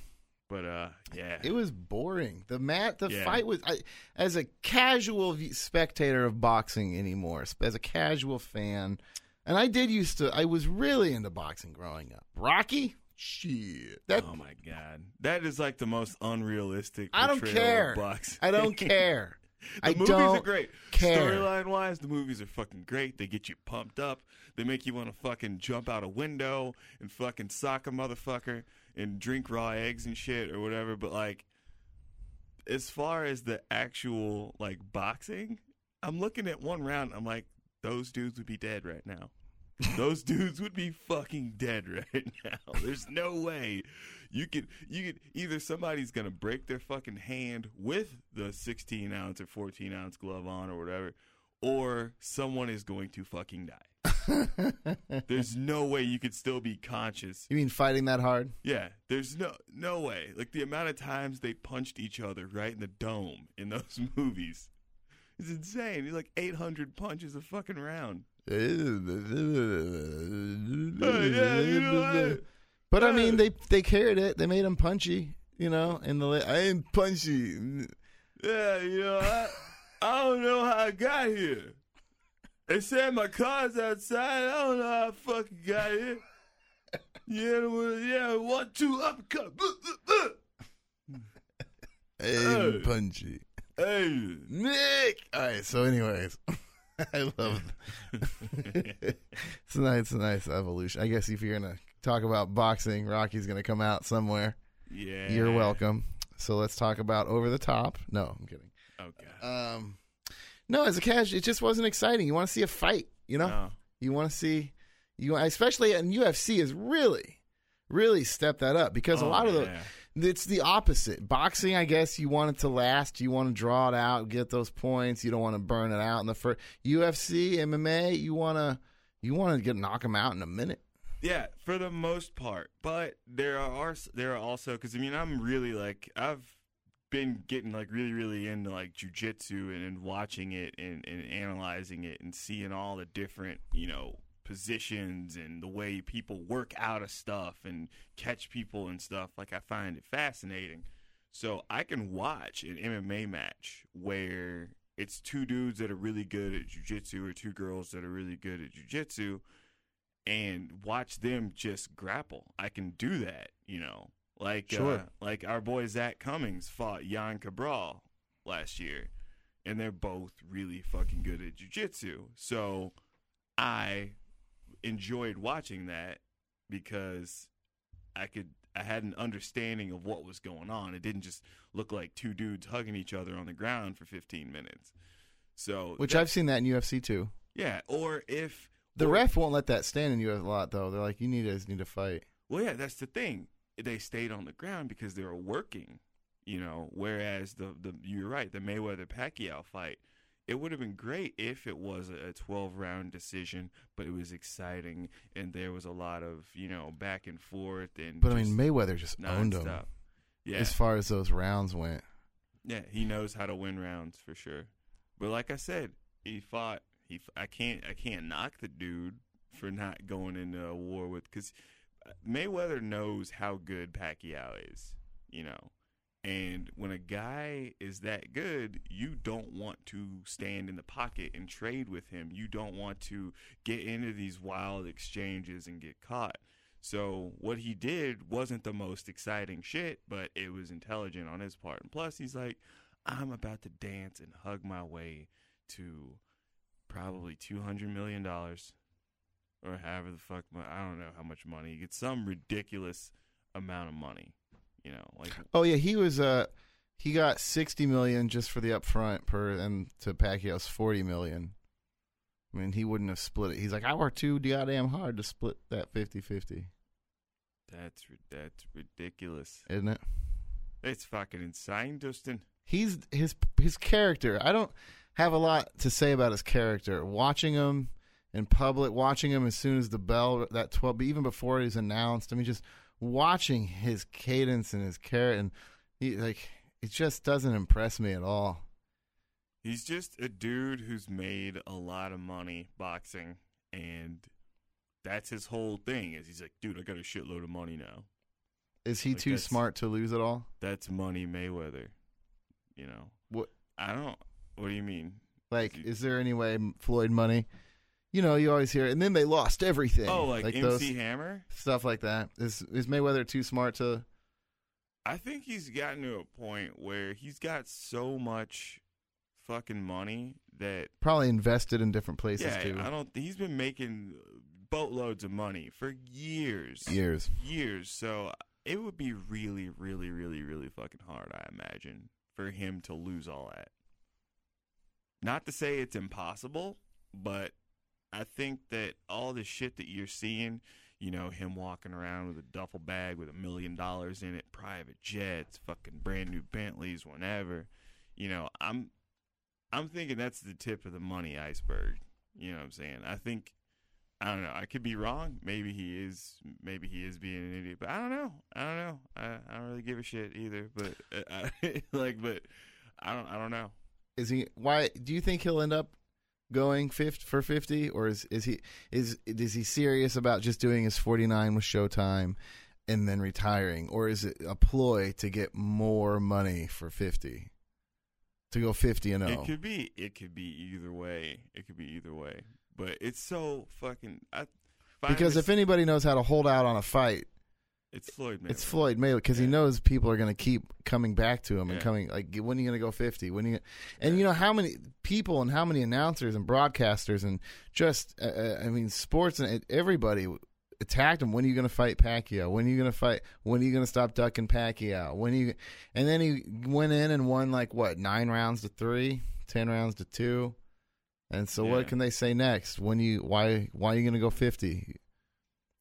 But, uh, yeah. It was boring. The mat, the Yeah. fight was. I, as a casual spectator of boxing anymore, as a casual fan, and I did used to. I was really into boxing growing up. Rocky, shit. That oh, my God. That is like the most unrealistic I don't care. boxing. I don't care. The I movies don't are great. care. Storyline wise, the movies are fucking great. They get you pumped up. They make you want to fucking jump out a window and fucking sock a motherfucker and drink raw eggs and shit or whatever. But like, as far as the actual like boxing, I'm looking at one round. I'm like, those dudes would be dead right now. those dudes would be fucking dead right now. There's no way you could you could either somebody's gonna break their fucking hand with the 16 ounce or 14 ounce glove on or whatever, or someone is going to fucking die. There's no way you could still be conscious. You mean fighting that hard? Yeah, there's no no way. Like the amount of times they punched each other right in the dome in those movies. It's insane. It's like 800 punches a fucking round. yeah, you know what? But I mean, they they carried it. They made him punchy. You know, in the I am punchy. Yeah, you know, I, I don't know how I got here. They said my car's outside. I don't know how I fucking got here. Yeah, well, yeah, one, two, uppercut. Am Hey. punchy. Hey. Nick. All right. So, anyways, I love. it's a nice, it's a nice evolution. I guess if you're gonna talk about boxing, Rocky's gonna come out somewhere. Yeah. You're welcome. So let's talk about over the top. No, I'm kidding. Okay. Um, no, as a casual, it just wasn't exciting. You want to see a fight, you know. No. You want to see you, especially in UFC, is really, really step that up because a Oh, lot of the it's the opposite. Boxing, I guess, you want it to last. You want to draw it out, get those points. You don't want to burn it out in the first. UFC, MMA, you want to you want to get knock them out in a minute. Yeah, for the most part. But there are there are also because I mean I'm really like I've been getting like really really into like jujitsu and, and watching it and, and analyzing it and seeing all the different you know positions and the way people work out of stuff and catch people and stuff. Like I find it fascinating. So I can watch an MMA match where it's two dudes that are really good at jujitsu or two girls that are really good at jujitsu and watch them just grapple. I can do that, you know. Like Sure. uh, like our boy Zak Cummings fought Yan Cabral last year, and they're both really fucking good at jujitsu. So I enjoyed watching that because I could I had an understanding of what was going on. It didn't just look like two dudes hugging each other on the ground for 15 minutes. So Which I've seen that in UFC too. yeah, or if The ref won't let that stand in you a lot though. They're like, you need to need to fight. Well, yeah, that's the thing. They stayed on the ground because they were working, you know. Whereas the the you're right, the Mayweather Pacquiao fight, it would have been great if it was a 12 round decision, but it was exciting and there was a lot of you know back and forth and. But I mean, Mayweather just owned him. Yeah, as far as those rounds went. yeah, he knows how to win rounds for sure. But like I said, he fought. He I can't I can't knock the dude for not going into a war with because uh, Mayweather knows how good Pacquiao is, you know. And when a guy is that good, you don't want to stand in the pocket and trade with him. You don't want to get into these wild exchanges and get caught. So what he did wasn't the most exciting shit, but it was intelligent on his part. And plus, he's like, I'm about to dance and hug my way to probably two hundred million dollars, or however the fuck. I don't know how much money. He gets some ridiculous amount of money. You know, like Oh yeah, he was uh he got sixty million just for the upfront per and to Pacquiao's forty million. I mean, he wouldn't have split it. He's like, I worked too goddamn hard to split that 50-50, that's that's ridiculous. isn't it? It's fucking insane, Dustin. He's his his character. I don't have a lot to say about his character. Watching him in public, watching him as soon as the bell that twelve, even before it was announced. I mean, just watching his cadence and his carrot, and he like it just doesn't impress me at all. He's just a dude who's made a lot of money boxing, and that's his whole thing. Is he's like, dude, I got a shitload of money now. Is he Like, too smart to lose it all? That's money Mayweather. You know What- I don't. What do you mean? Like, is there any way Floyd money? You know, you always hear, and then they lost everything. Oh, like, those MC Hammer. stuff like that. Is is Mayweather too smart to? I think he's gotten to a point where he's got so much fucking money that Probably invested in different places yeah, too. I don't. He's been making boatloads of money for years, Years. years. So it would be really, really, really, really fucking hard. I imagine for him to lose all that. Not to say it's impossible, but I think that all the shit that you're seeing, you know, him walking around with a duffel bag with a million dollars in it, private jets, fucking brand new Bentleys, whatever. You know, I'm I'm thinking that's the tip of the money iceberg. You know what I'm saying? I think I don't know. I could be wrong. Maybe he is. Maybe he is being an idiot. But I don't know. I don't know. I, I don't really give a shit either. But uh, I, like, but I don't. I don't know. Is he? Why do you think he'll end up going fifth for fifty, or is is he is is he serious about just doing his forty nine with Showtime and then retiring, or is it a ploy to get more money for fifty? To go fifty and zero. It could be. It could be either way. It could be either way. But it's so fucking. I Because if anybody knows how to hold out on a fight, it's Floyd, man. it's Floyd Mayweather because he knows people are going to keep coming back to him and Yeah. coming like when are you going to go 50 when are you and you know how many people and how many announcers and broadcasters and just uh, uh, I mean sports and everybody attacked him when are you going to fight Pacquiao when are you going to fight when are you going to stop ducking Pacquiao when are you and then he went in and won like what 9 rounds to three, ten rounds to 2 and so Yeah. what can they say next when you why why are you going to go 50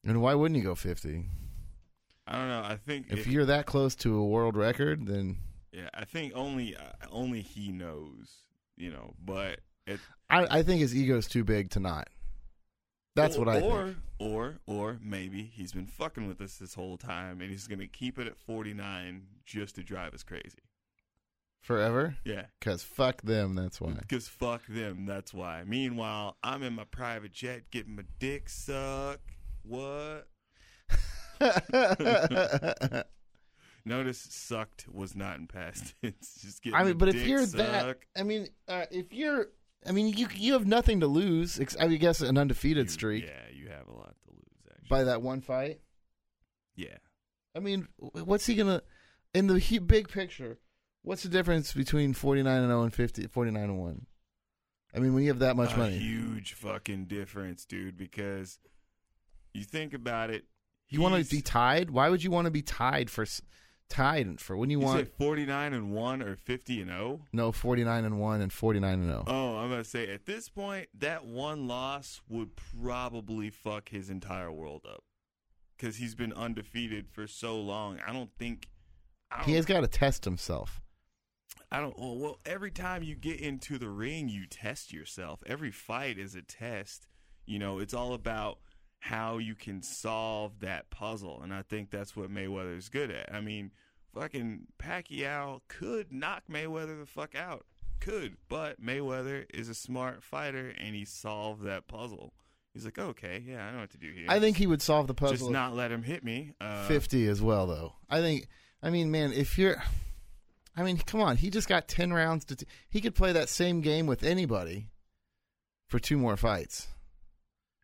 and why wouldn't you go 50 I don't know. I think if you're that close to a world record, then yeah, I think only uh, only he knows. You know, but it. I, I think his ego's too big to not. That's or, what I or, think. Or or maybe he's been fucking with us this whole time, and he's gonna keep it at 49 just to drive us crazy. Forever? Yeah. Because fuck them, that's why. Because fuck them, that's why. Meanwhile, I'm in my private jet getting my dick sucked. What? Notice sucked was not in past tense. Just getting I mean, but if you're that. I mean, uh, if you're, I mean, you you have nothing to lose. ex- I guess an undefeated You- streak Yeah, you have a lot to lose, actually. by that one fight. yeah. I mean, what's he gonna? In the hu- big picture, what's the difference between forty nine and zero and 50, 49 and one? I mean, when you have that much a money, huge fucking difference, dude. Because you think about it, you want to be tied. Why would you want to be tied for tied for when you, You want said forty nine and one or fifty and zero. no forty nine and one and forty nine and oh? zero? Oh, I'm gonna say at this point, that one loss would probably fuck his entire world up because he's been undefeated for so long. I don't think. I don't, He has got to test himself. I don't. Well, well, every time you get into the ring, you test yourself. Every fight is a test. You know, it's all about how you can solve that puzzle, and I think that's what Mayweather's good at. I mean, fucking Pacquiao could knock Mayweather the fuck out, could, but Mayweather is a smart fighter, and he solved that puzzle. He's like, okay, yeah, I know what to do here. I think he would solve the puzzle. just not let him hit me. Uh, Fifty as well, though. I think. I mean, man, if you're, I mean, come on, he just got ten rounds to. T- he could play that same game with anybody for two more fights.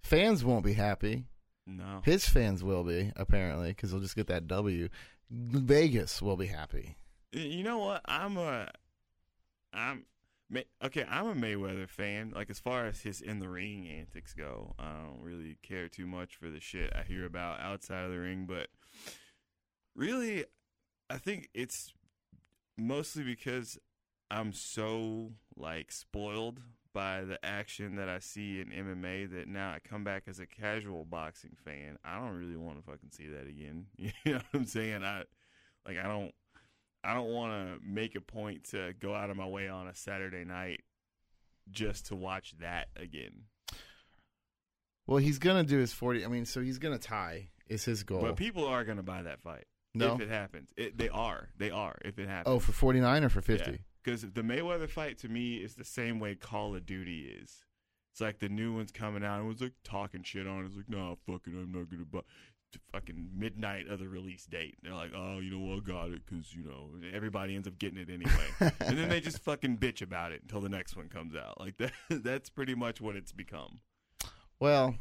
Fans won't be happy. No, His fans will be apparently because he'll just get that W. Vegas will be happy. You know what? I'm a, I'm, okay. I'm a Mayweather fan. Like as far as his in the ring antics go, I don't really care too much for the shit I hear about outside of the ring. But really, I think it's mostly because I'm so like spoiled by the action that I see in MMA that now I come back as a casual boxing fan. I don't really want to fucking see that again. You know what I'm saying? I like I don't I don't want to make a point to go out of my way on a Saturday night just to watch that again. Well, he's gonna do his forty. I mean, so he's gonna tie. Is his goal? But people are gonna buy that fight no. if it happens. It, they are. They are. If it oh, happens. Oh, for forty nine or for fifty? Because the Mayweather fight to me is the same way Call of Duty is. It's like the new one's coming out and it was like talking shit on it. It's like, nah, fucking, I'm not gonna buy. Fucking midnight of the release date. They're like, oh, you know what, I got it because you know everybody ends up getting it anyway, and then they just fucking bitch about it until the next one comes out. Like that. That's pretty much what it's become. Well,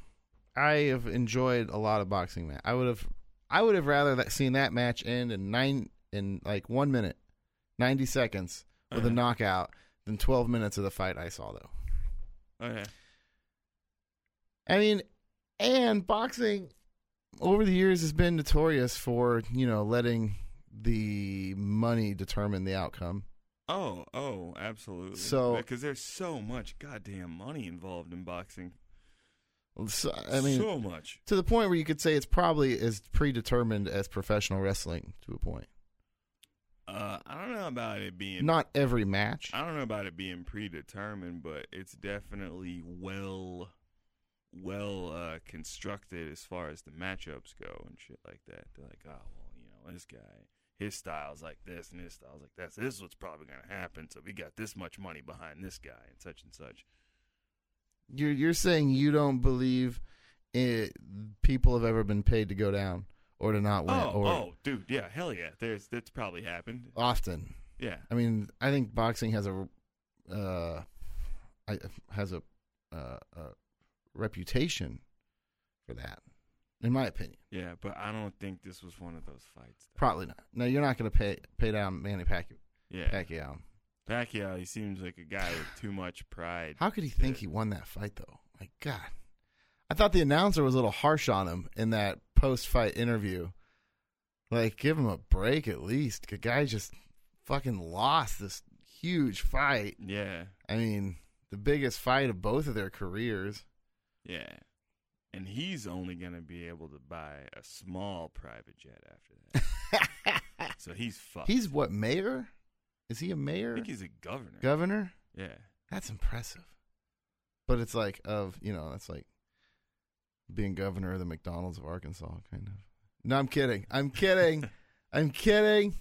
I have enjoyed a lot of boxing man. I would have, I would have rather that seen that match end in nine in like one minute, ninety seconds with a Uh-huh. knockout than twelve minutes of the fight I saw though. Okay. I mean, and boxing over the years has been notorious for you know letting the money determine the outcome. Oh, oh, absolutely. So- because there's so much goddamn money involved in boxing. So, I mean, so much. to the point where you could say it's probably as predetermined as professional wrestling to a point. Uh, I don't know about it being Not every match. I don't know about it being predetermined, but it's definitely well, well uh, constructed as far as the matchups go and shit like that. They're like, oh well, you know, this guy, his style's like this and his style's like that. So this is what's probably gonna happen. So we got this much money behind this guy and such and such. You're you're saying you don't believe it, people have ever been paid to go down or to not win Oh, or oh, dude, yeah, hell yeah. There's that's probably happened. often. Yeah, I mean, I think boxing has a uh, I, has a, uh, a reputation for that, in my opinion. yeah, but I don't think this was one of those fights. though. Probably not. No, you're not going to pay pay down Manny Pacquiao. Yeah, Pacquiao. Pacquiao, he seems like a guy with too much pride. How could he think he won that fight though? My God, I thought the announcer was a little harsh on him in that post fight interview. Like, give him a break at least. The guy just fucking lost this huge fight. Yeah, I mean, the biggest fight of both of their careers. Yeah. And he's only going to be able to buy a small private jet after that. so he's fucked. He's what mayor? Is he a mayor? I think he's a governor. Governor? yeah. That's impressive. But it's like of you know that's like being governor of the McDonald's of Arkansas, kind of. No, I'm kidding. I'm kidding. I'm kidding.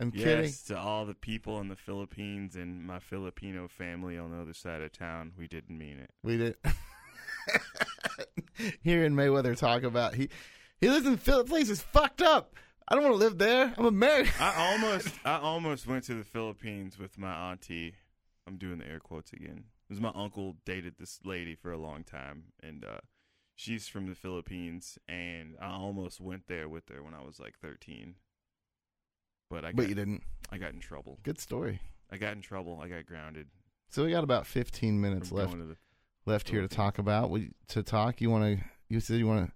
I'm kidding. Yes, to all the people in the Philippines and my Filipino family on the other side of town, we didn't mean it. We did. Hearing Mayweather talk about he he lives in Philly. Place is fucked up. I don't want to live there. I'm American. I almost I almost went to the Philippines with my auntie. I'm doing the air quotes again. It was my uncle dated this lady for a long time and uh she's from the Philippines and I almost went there with her when I was like 13. But I got, But you didn't. I got in trouble. Good story. I got in trouble. I got grounded. So we got about 15 minutes left going to the- left here to talk about. We, to talk, you want to? You said you want to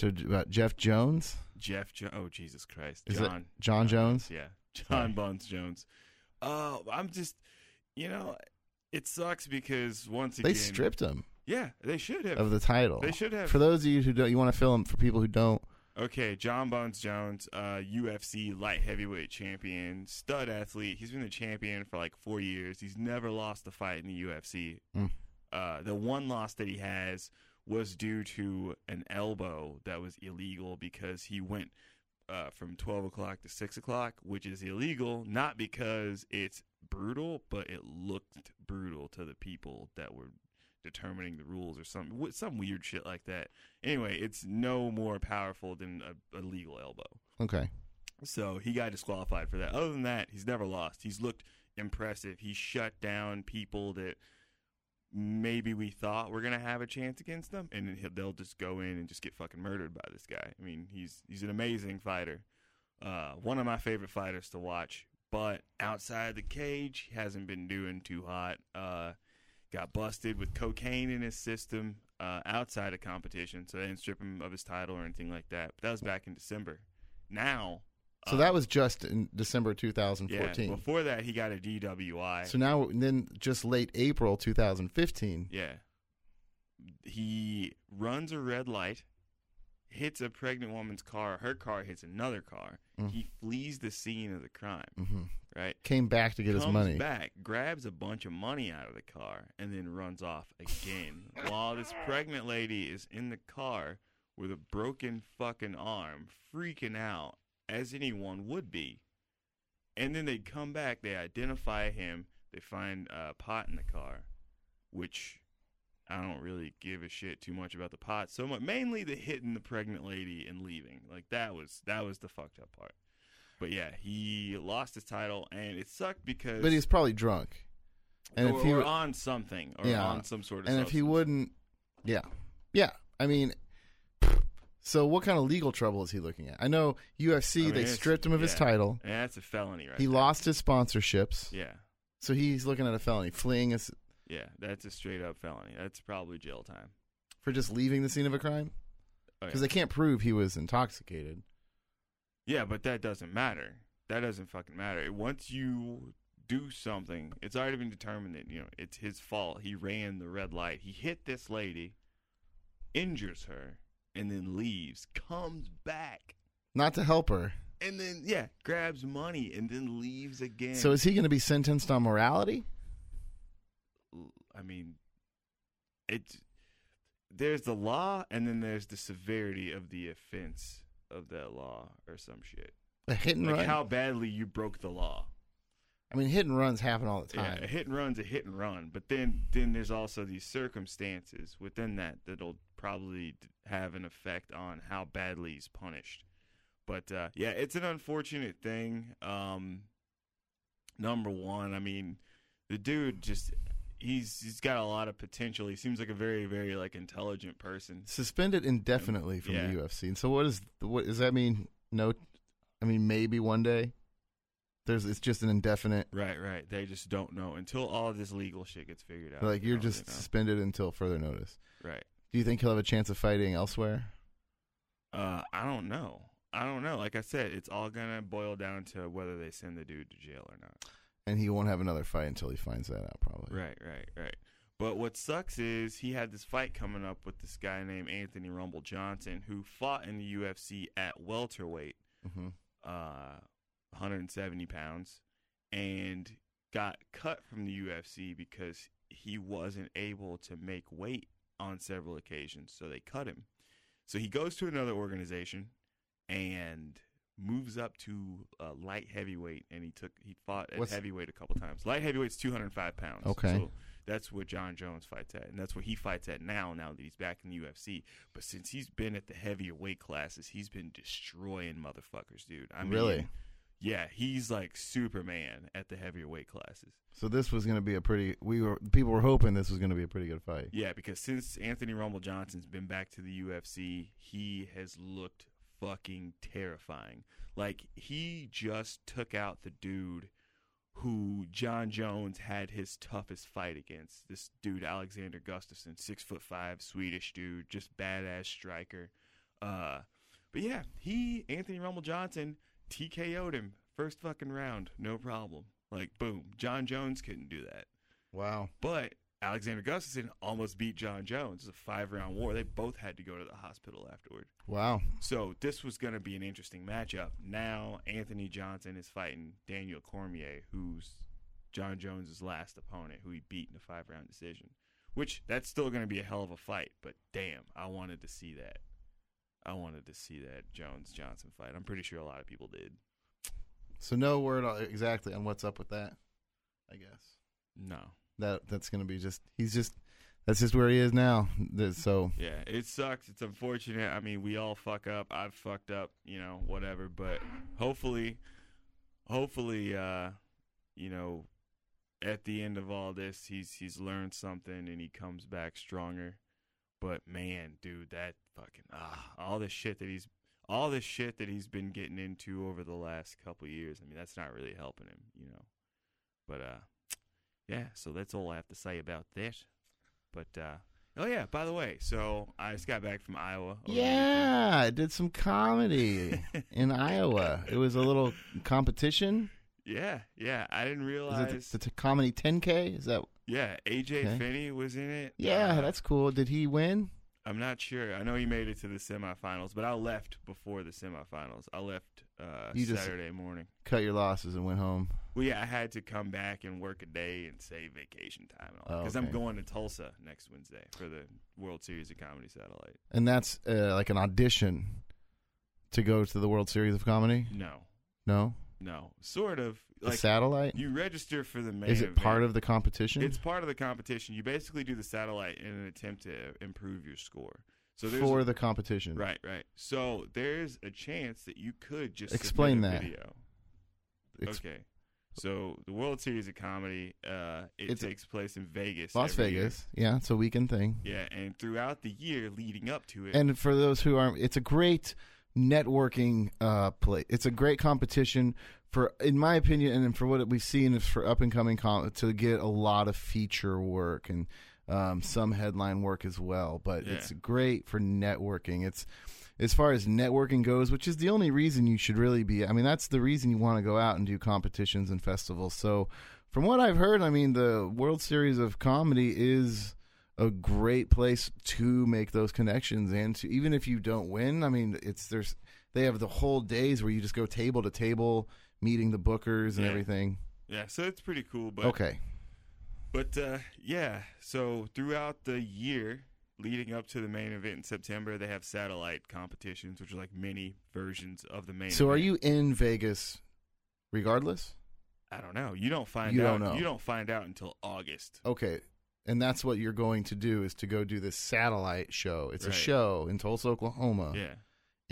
to about Jeff Jones, Jeff jo- Oh Jesus Christ. Is it Jon Jon Jones. Yeah. Jon. Buns Jones. Oh, I'm just you know, it sucks because once They stripped him Yeah, they should have. of the title. They should have. For those of you who don't, you want to fill them for people who don't. Okay, Jon Bones Jones, uh, UFC light heavyweight champion, stud athlete. He's been the champion for like four years. He's never lost a fight in the UFC. Mm. Uh, the one loss that he has was due to an elbow that was illegal because he went uh, from 12 o'clock to 6 o'clock, which is illegal, not because it's brutal, but it looked brutal to the people that were determining the rules or some some weird shit like that. Anyway, it's no more powerful than a, a legal elbow. Okay. So he got disqualified for that. Other than that, he's never lost. He's looked impressive. He shut down people that maybe we thought we're gonna have a chance against them, and they'll just go in and just get fucking murdered by this guy. I mean, he's he's an amazing fighter. Uh, one of my favorite fighters to watch. But outside the cage, he hasn't been doing too hot. Uh, got busted with cocaine in his system uh, outside of competition, so they didn't strip him of his title or anything like that. But that was back in December. Now, So that was just in December 2014. yeah. 2014. Before that, he got a DWI. so now, then, just late April 2015. yeah, he runs a red light. hits a pregnant woman's car. Her car hits another car. Mm. He flees the scene of the crime. hmm Right. Came back to get comes his money. back, grabs a bunch of money out of the car, and then runs off again. while this pregnant lady is in the car with a broken fucking arm, freaking out, as anyone would be. And then they come back, they identify him, they find uh, pot in the car, which I don't really give a shit too much about the pot. So much, mainly the hitting the pregnant lady and leaving. Like that was that was the fucked up part. But yeah, he lost his title, and it sucked because But he's probably drunk. And or, if he or w- on something or Yeah. on some sort of and if he wouldn't, yeah, yeah. I mean, so what kind of legal trouble is he looking at? I know UFC. I mean, they stripped him of his title. Yeah, that's a felony, right? He there. lost his sponsorships. Yeah, So he's looking at a felony, fleeing us yeah, that's a straight up felony. That's probably jail time. for just leaving the scene of a crime Oh, because yeah. they can't prove he was intoxicated. yeah, but that doesn't matter. That doesn't fucking matter. Once you do something, it's already been determined that you know it's his fault. He ran the red light. He hit this lady, injures her, and then leaves. Comes back. Not to help her. And then yeah, grabs money and then leaves again. So is he going to be sentenced on morality? I mean, it's there's the law, and then there's the severity of the offense of that law, or some shit. A hit and Like run. how badly you broke the law. I mean, hit and runs happen all the Yeah, time. a hit and run's a hit and run, but then then there's also these circumstances within that that'll probably have an effect on how badly he's punished. But uh, yeah, it's an unfortunate thing. Um, number one, I mean, the dude just he's he's got a lot of potential. He seems like a very very like intelligent person. Suspended indefinitely from Yeah. the UFC. And so what is what does that mean? No, I mean maybe one day. There's it's just an indefinite. Right, right. They just don't know until all of this legal shit gets figured out. Like you're just suspended until further notice. right. Do you think he'll have a chance of fighting elsewhere? Uh, I don't know. I don't know. Like I said, it's all gonna boil down to whether they send the dude to jail or not. And he won't have another fight until he finds that out, probably. Right, right, right. But what sucks is he had this fight coming up with this guy named Anthony Rumble Johnson, who fought in the UFC at welterweight, hmm uh, 170 pounds, and got cut from the UFC because he wasn't able to make weight on several occasions. So they cut him. So he goes to another organization and moves up to uh, light heavyweight, and he took he fought at What's- heavyweight a couple times. Light heavyweight's 205 pounds. Okay. So that's what Jon Jones fights at, and that's what he fights at now. Now that he's back in the UFC, but since he's been at the heavier weight classes, he's been destroying motherfuckers, dude. I mean, Really? Yeah, he's like Superman at the heavier weight classes. So this was going to be a pretty. We were people were hoping this was going to be a pretty good fight. Yeah, because since Anthony Rumble Johnson's been back to the UFC, he has looked fucking terrifying. Like he just took out the dude who Jon Jones had his toughest fight against. This dude Alexander Gustafsson, six foot five Swedish dude, just badass striker. Uh, but yeah, he Anthony Rumble Johnson TKO'd him first fucking round, no problem. Like boom, Jon Jones couldn't do that. Wow. But Alexander Gustafsson almost beat Jon Jones. It's a five round war. They both had to go to the hospital afterward. Wow. So this was going to be an interesting matchup. Now Anthony Johnson is fighting Daniel Cormier, who's Jon Jones's last opponent, who he beat in a five round decision. Which that's still going to be a hell of a fight. But damn, I wanted to see that. I wanted to see that Jones Johnson fight. I'm pretty sure a lot of people did. So no word on- exactly on what's up with that. I guess No. that that's going to be just he's just that's just where he is now. So Yeah, it sucks. It's unfortunate. I mean, we all fuck up. I've fucked up, you know, whatever. But hopefully, hopefully, uh, you know, at the end of all this, he's he's learned something and he comes back stronger. But man, dude, that fucking ah, all this shit that he's all this shit that he's been getting into over the last couple years. I mean, that's not really helping him, you know. But uh, yeah. So that's all I have to say about that. But uh, oh yeah, by the way, so I just got back from Iowa. yeah, I did some comedy in Iowa. It was a little competition. Yeah, yeah. I didn't realize. it the, the t- comedy 10K? Is that? yeah, AJ Okay. Finney was in it. Yeah, Uh, that's cool. Did he win? I'm not sure. I know he made it to the semifinals, but I left before the semifinals. I left uh, You Saturday morning. Cut your losses and went home. Well, yeah, I had to come back and work a day and save vacation time Oh, because I'm going to Tulsa next Wednesday for the World Series of Comedy Satellite. And that's uh, like an audition to go to the World Series of Comedy. No, No, no, sort of like satellite. you register for the main. Is it part of the competition? It's part of the competition. You basically do the satellite in an attempt to improve your score. So there's for the competition. right, right. So there's a chance that you could just Explain a that. video. Ex- okay. So the World Series of Comedy, uh, it It's- takes place in Vegas, Las every year. Vegas. Yeah, it's a weekend thing. Yeah, and throughout the year leading up to it, And for those who aren't, it's a great networking uh, play. It's a great competition for, in my opinion, and for what we've seen is for up and coming com- to get a lot of feature work and um, some headline work as well. But Yeah. it's great for networking. It's as far as networking goes, which is the only reason you should really be. I mean, that's the reason you want to go out and do competitions and festivals. So, from what I've heard, I mean, the World Series of Comedy is a great place to make those connections and to even if you don't win i mean it's there's they have the whole days where you just go table to table meeting the bookers and Yeah. everything yeah, so it's pretty cool. But okay But uh, yeah, so throughout the year leading up to the main event in September, they have satellite competitions, which are like mini versions of the main. so are you in vegas regardless I don't know. You don't find You out. don't know. You don't find out until August. okay and that's what you're going to do is to go do this satellite show it's a show in tulsa oklahoma Yeah.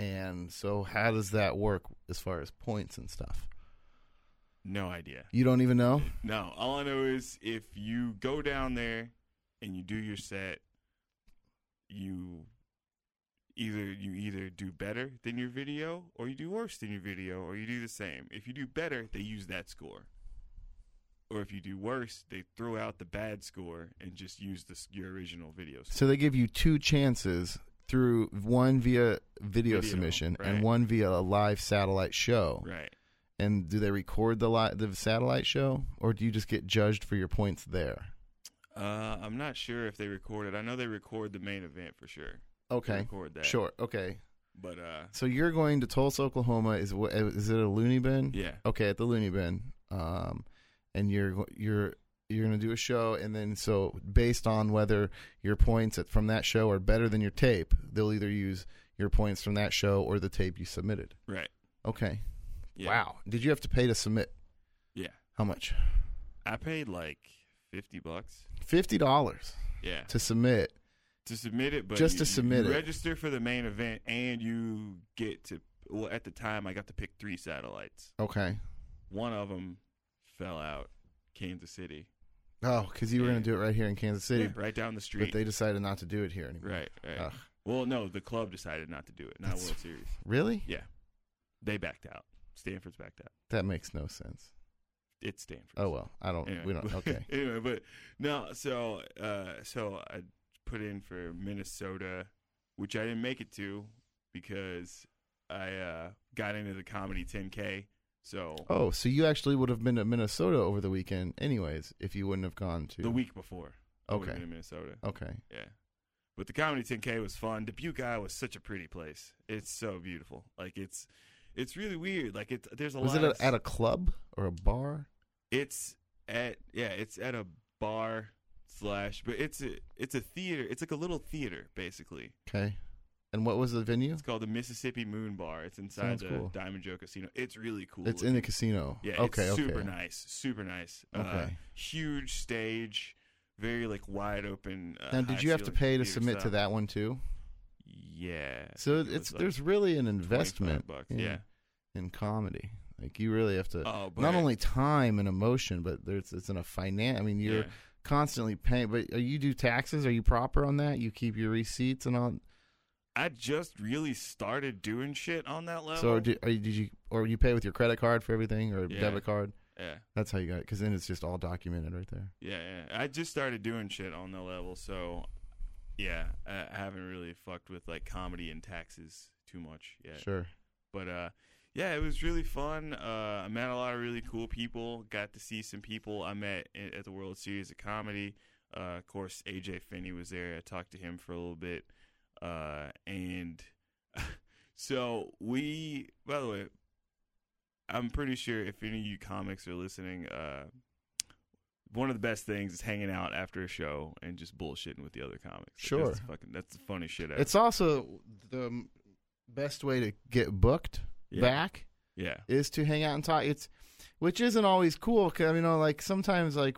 and so how does that work as far as points and stuff No idea. you don't even know No. All I know is if you go down there and you do your set, you either you either do better than your video or you do worse than your video or you do the same. If you do better, they use that score. Or if you do worse, they throw out the bad score and just use the, your original video. score. So they give you two chances through one via video, Video, submission right. and one via a live satellite show. Right. And do they record the li- the satellite show, or do you just get judged for your points there? Uh, I'm not sure if they recorded. I know they record the main event for sure. They Okay, record that. sure. Okay, But uh, so you're going to Tulsa, Oklahoma. Is is it a loony bin? yeah. Okay, at the loony bin. Um, and you're you're you're going to do a show, and then so based on whether your points at, from that show are better than your tape, they'll either use your points from that show or the tape you submitted. Right. Okay. Yeah. Wow. Did you have to pay to submit? Yeah. How much? I paid like fifty bucks. Fifty dollars Yeah. to submit. to submit it, but Just you- to submit you it. register for the main event, and you get to. Well, at the time, I got to pick three satellites. Okay. One of them fell out, Kansas City, Oh, because you were going to do it right here in Kansas City, Yeah, right down the street. but they decided not to do it here anymore. right, right. Ugh. Well, no, the club decided not to do it, not That's- World Series. Really? Yeah, they backed out. Stanford's backed out. That makes no sense. It's Stanford. Oh well, I don't. Anyway, we don't. Okay. anyway, but no, so uh, so I put in for Minnesota, which I didn't make it to because I uh, got into the comedy 10K. So Oh, so you actually would have been to Minnesota over the weekend, anyways, if you wouldn't have gone to the week before, I would've Okay. been in Minnesota. Okay. Yeah, but the comedy 10K was fun. Dubuque, Iowa was such a pretty place. It's so beautiful. Like it's it's really weird. Like it's there's a Was lot. it of, at a club or a bar? It's at yeah, it's at a bar slash, but it's a it's a theater. It's like a little theater basically. Okay. And what was the venue? It's called the Mississippi Moon Bar. It's inside Sounds the cool. Diamond Jo Casino. It's really cool. It's in the casino. yeah, Okay. it's okay. super nice, super nice. Uh, Okay. huge stage, very like wide open. Uh, Now, did you have to pay to submit to that one too? Yeah. So it it's like, there's really an investment Bucks. in, Yeah. in comedy. Like you really have to Oh, not only time and emotion, but there's it's in a finance. I mean, you're yeah. constantly paying. But uh, you do taxes? Are you proper on that? You keep your receipts and all. I just really started doing shit on that level. So did, you, did you or you pay with your credit card for everything or Yeah. debit card? yeah. That's how you got it. Because then it's just all documented right there. Yeah, yeah. I just started doing shit on the level, so yeah, I I haven't really fucked with like comedy and taxes too much yet. Sure. But uh yeah, it was really fun. Uh I met a lot of really cool people, got to see some people I met at the World Series of Comedy. Uh of course AJ Finney was there. I talked to him for a little bit. Uh, and so we. By the way, I'm pretty sure if any of you comics are listening, uh, one of the best things is hanging out after a show and just bullshitting with the other comics. Sure. that's fucking that's the funny shit. Ever. It's also the best way to get booked yeah. back Yeah, is to hang out and talk. It's which isn't always cool. 'cause, you know, like sometimes like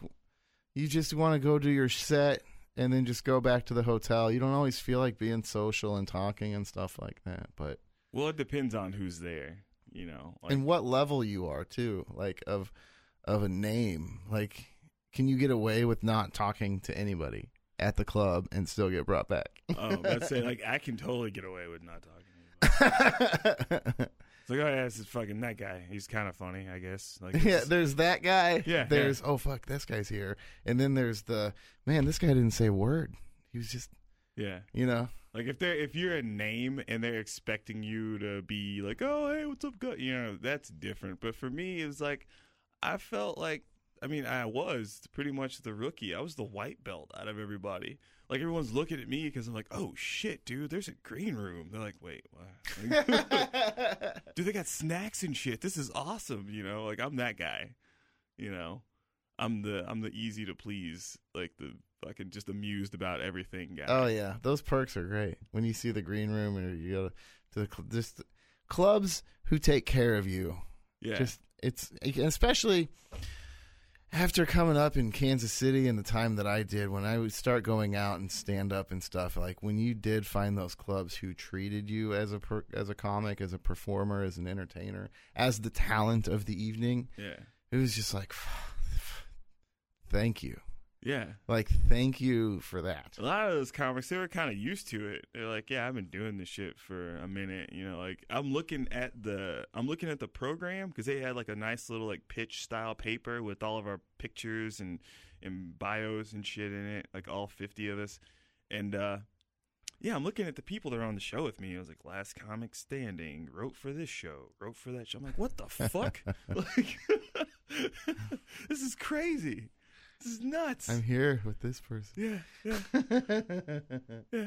you just want to go do your set and then just go back to the hotel. You don't always feel like being social and talking and stuff like that. But well, it depends on who's there. You know, like, and what level you are too, like of of a name. Like, can you get away with not talking to anybody at the club and still get brought back? oh, let's say like I can totally get away with not talking. To anybody. It's like, oh yeah, this is fucking that guy. He's kind of funny, I guess. Like, yeah, there's that guy. Yeah, There's oh fuck, this guy's here. And then there's the man. This guy didn't say a word. He was just yeah. you know. Like if they're if you're a name and they're expecting you to be like, oh hey, what's up, gut? You know, that's different. But for me, it was like I felt like I mean I was pretty much the rookie. I was the white belt out of everybody. Like everyone's looking at me because I'm like, oh shit, dude, there's a green room. They're like, wait, what? Dude, they got snacks and shit. This is awesome. You know, like I'm that guy. You know, I'm the I'm the easy to please, like the fucking just amused about everything guy. oh yeah, those perks are great. When you see the green room and you go to the cl- just clubs who take care of you. yeah. Just it's especially after coming up in Kansas City and the time that I did when I would start going out and stand up and stuff like when you did find those clubs who treated you as a per, as a comic as a performer as an entertainer as the talent of the evening yeah. it was just like thank you Yeah. like thank you for that A lot of those comics, they were kind of used to it. They're like, yeah, I've been doing this shit for a minute. You know, like I'm looking at the, I'm looking at the program because they had like a nice little like pitch style paper with all of our pictures and and bios and shit in it, like all 50 of us. And uh yeah, I'm looking at the people that are on the show with me. I was like, last comic standing, wrote for this show, wrote for that show. I'm like, what the fuck? like, this is crazy. This is nuts. I'm here with this person yeah, yeah. Yeah.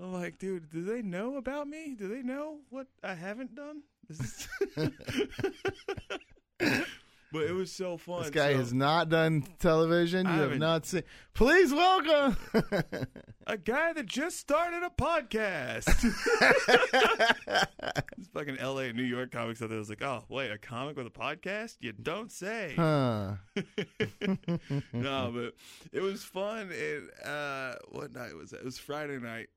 I'm like, dude, do they know about me? Do they know what I haven't done? This is But it was so fun. this guy So, has not done television I you have haven't- seen please welcome a guy that just started a podcast. this fucking LA and New York comics out there was like, oh, wait, a comic with a podcast? You don't say. huh no, but it was fun. And uh, what night was it? It was Friday night.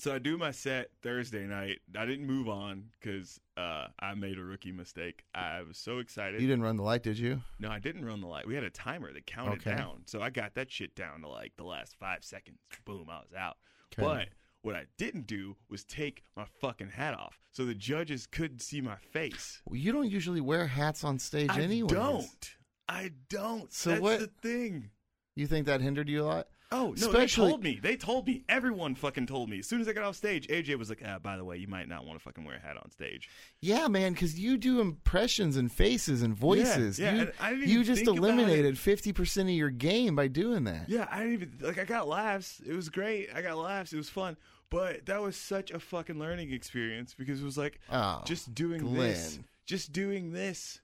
So I do my set Thursday night. I didn't move on because uh, I made a rookie mistake. I was so excited. You didn't run the light, did you? no, I didn't run the light. We had a timer that counted Okay. down. So I got that shit down to like the last five seconds. Boom, I was out. Okay. But what I didn't do was take my fucking hat off. So the judges couldn't see my face. Well, you don't usually wear hats on stage anyway. I anyways. don't. I don't. So That's what- the thing. You think that hindered you a lot? Oh no! Especially- they told me. They told me. Everyone fucking told me. As soon as I got off stage, AJ was like, "Ah, by the way, you might not want to fucking wear a hat on stage." Yeah, man, because you do impressions and faces and voices. yeah, you, I didn't you just eliminated fifty percent of your game by doing that. Yeah, I didn't even like. I got laughs. It was great. I got laughs. It was fun. But that was such a fucking learning experience because it was like Oh, just doing Glenn. this, just doing this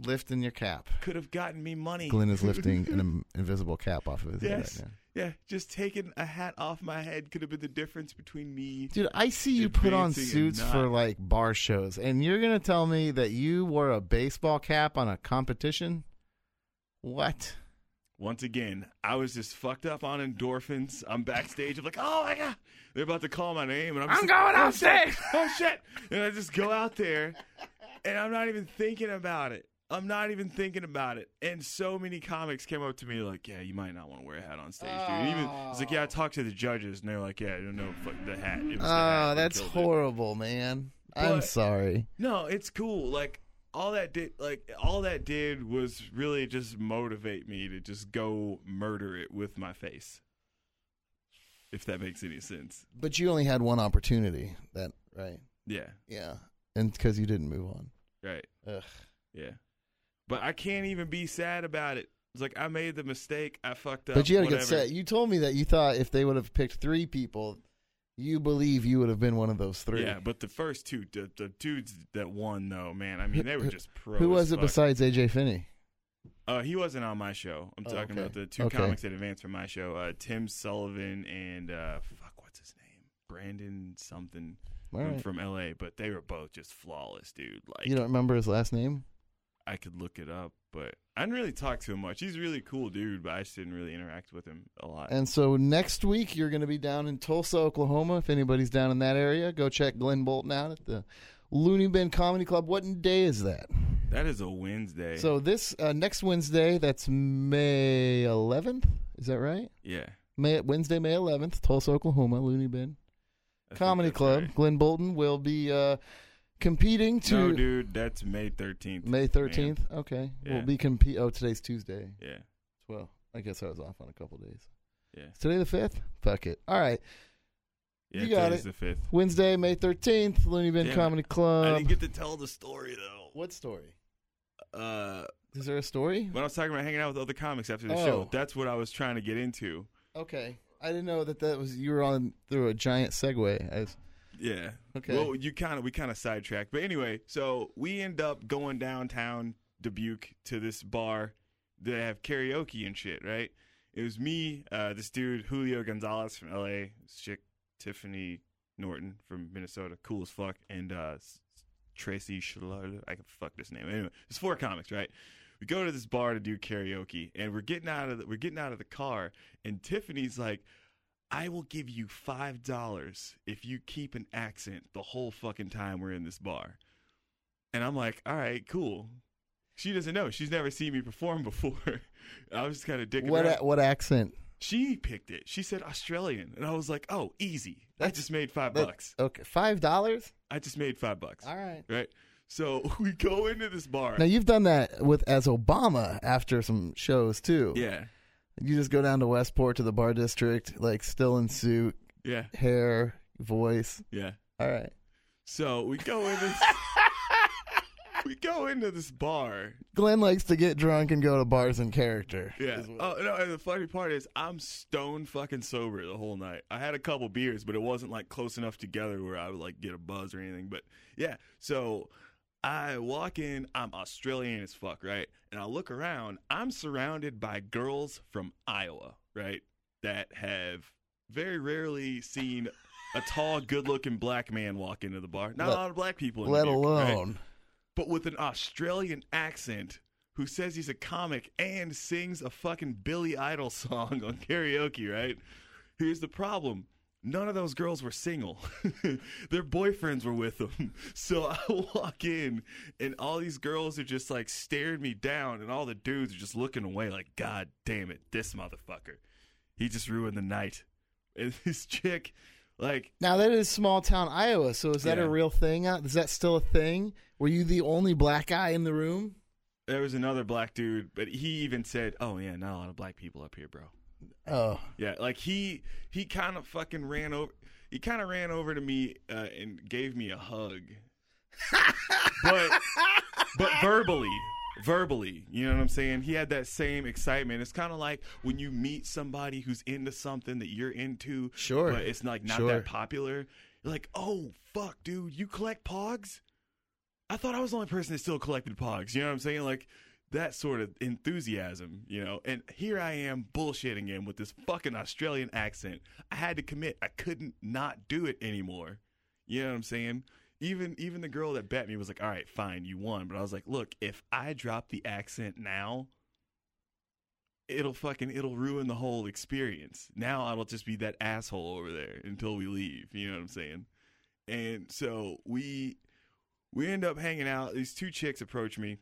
lifting your cap. could have gotten me money. Glenn is lifting an invisible cap off of his Yes. head right. Yeah, just taking a hat off my head could have been the difference between me. Dude, I see you put on suits for like bar shows, and you're gonna tell me that you wore a baseball cap on a competition? What? Once again, I was just fucked up on endorphins. I'm backstage. I'm like, oh my god, they're about to call my name, and I'm, I'm going like, on oh, shit, stage." Oh shit! And I just go out there, and I'm not even thinking about it. I'm not even thinking about it. And so many comics came up to me like, "Yeah, you might not want to wear a hat on stage, dude." And even it's like, "Yeah, I talked to the judges, and they're like, yeah, no, fuck the hat." It was the hat Oh, that that's killed it." horrible, man. I'm But- sorry. No, it's cool. Like all that did, like all that did was really just motivate me to just go murder it with my face. If that makes any sense. But you only had one opportunity. That right? Yeah. Yeah, and because you didn't move on. Right. Ugh. Yeah. But I can't even be sad about it. It's like I made the mistake. I fucked up. But you had a whatever. good set. You told me that you thought if they would have picked three people, You believe you would have been one of those three. Yeah, but the first two, the, the dudes that won, though, man, I mean, they were just pros. Who was it fuck. besides AJ Finney? Uh, he wasn't on my show. I'm Oh, talking okay. about the two Okay. comics that advanced from my show. Uh, Tim Sullivan and uh, fuck, what's his name? Brandon something from, right. from LA. But they were both just flawless, dude. Like You don't remember his last name? I could look it up, but I didn't really talk to him much. He's a really cool dude, but I just didn't really interact with him a lot. And so next week you're going to be down in Tulsa, Oklahoma. If anybody's down in that area, go check Glenn Bolton out at the Loony Bin Comedy Club. What day is that? that is a Wednesday. So this uh, next Wednesday, that's May 11th. Is that right? yeah, May Wednesday, May 11th, Tulsa, Oklahoma, Loony Bin I Comedy Club. right. Glenn Bolton will be uh, competing to No, dude, that's May 13th. May man. 13th. Okay, Yeah. we'll be compete. Oh, today's Tuesday. Yeah, Well, I guess I was off on a couple days. yeah, Is today the fifth? Fuck it. All right. yeah. You got today's it. the fifth. Wednesday, May 13th, Loony Bin Damn it. Comedy I Club. didn't get to tell the story though. what story? Uh, Is there a story? when I was talking about hanging out with other comics after the Oh. show, that's what I was trying to get into. Okay. I didn't know that that was you were on through a giant segue. I was, Yeah. Okay. Well, you kind of we kind of sidetracked, but anyway, so we end up going downtown Dubuque to this bar that have karaoke and shit. Right? It was me, uh, this dude Julio Gonzalez from L.A., this chick Tiffany Norton from Minnesota, cool as fuck, and uh, Tracy Schluler. I can fuck this name. Anyway, it's four comics, right? We go to this bar to do karaoke, and we're getting out of the, we're getting out of the car, and Tiffany's like. I will give you five dollars if you keep an accent the whole fucking time we're in this bar. And I'm like, all right, cool. She doesn't know. She's never seen me perform before. I was just kind of dicking what around. what accent? she picked it. She said Australian, and I was like, oh, easy. I just made five that- bucks. Okay, five dollars. I just made five bucks. All right. Right. So we go into this bar. Now you've done that with as Obama after some shows too. yeah. You just go down to Westport to the bar district, like still in suit, Yeah. hair, voice. Yeah. All right. So we go into we go into this bar Glenn likes to get drunk and go to bars in character. Yeah. is what- Oh no, and the funny part is I'm stone fucking sober the whole night. I had a couple beers, but it wasn't like close enough together where I would like get a buzz or anything. But yeah, so I walk in, I'm Australian as fuck, right? And I look around, I'm surrounded by girls from Iowa, right? That have very rarely seen a tall, good looking black man walk into the bar. Not Let- a lot of black people in let Dubuque, right? alone. but with an Australian accent who says he's a comic and sings a fucking Billy Idol song on karaoke, right? Here's the problem. None of those girls were single. Their boyfriends were with them. So I walk in and all these girls are just like staring me down and all the dudes are just looking away like, God damn it, this motherfucker. He just ruined the night. And this chick, like, Now that is small town Iowa. So is that Yeah. a real thing? Uh, is that still a thing? Were you the only black guy in the room? there was another black dude, but he even said, Oh yeah, not a lot of black people up here, bro. Oh, Yeah, like he he kind of fucking ran over. He kind of ran over to me uh, and gave me a hug, but but verbally, verbally. You know what I'm saying? He had that same excitement. It's kind of like when you meet somebody who's into something that you're into, Sure. but it's like not Sure. that popular. You're like, oh fuck, dude, you collect Pogs? I thought I was the only person that still collected Pogs. You know what I'm saying? Like that sort of enthusiasm, you know. And here I am bullshitting him with this fucking Australian accent. I had to commit. I couldn't not do it anymore. You know what I'm saying? Even even the girl that bet me was like, "All right, fine, you won." But I was like, "Look, if I drop the accent now, it'll fucking it'll ruin the whole experience. Now I'll just be that asshole over there until we leave." You know what I'm saying? And so we we end up hanging out. These two chicks approach me,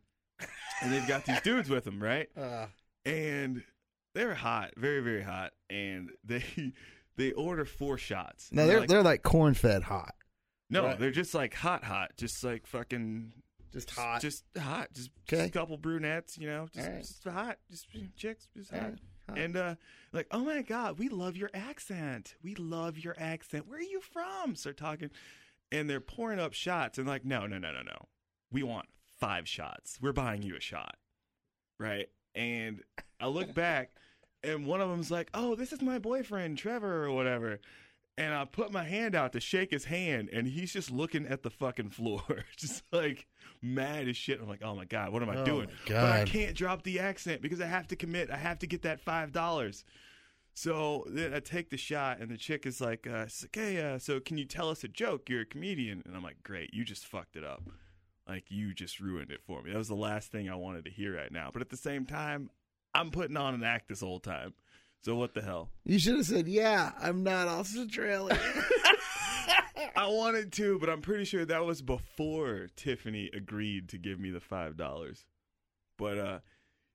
and they've got these dudes with them, right? uh, And they're hot, very very hot, and they they order four shots. now And they're like, they're like corn fed hot, no, right. they're just like hot, hot, just like fucking just just hot, just, Okay. just a couple brunettes, you know, just, All right. just hot, just chicks, just hot. right. Hot. And uh, like, oh my god, we love your accent. We love your accent. Where are you from? Start talking, and they're pouring up shots, and like, no, no, no, no, no. We want five shots. We're buying you a shot, right? And I look back, and one of them's like, "Oh, this is my boyfriend, Trevor, or whatever." And I put my hand out to shake his hand, and he's just looking at the fucking floor, just like mad as shit. I'm like, oh my god, what am I Oh doing? But I can't drop the accent because I have to commit. I have to get that five dollars. So then I take the shot, and the chick is like, uh, like, "Hey, uh, so can you tell us a joke? You're a comedian." And I'm like, "Great, you just fucked it up. Like you just ruined it for me. That was the last thing I wanted to hear right now." But at the same time, I'm putting on an act this whole time. So what the hell? You should have said, "Yeah, I'm not also Australian." I wanted to, but I'm pretty sure that was before Tiffany agreed to give me the five dollars. But uh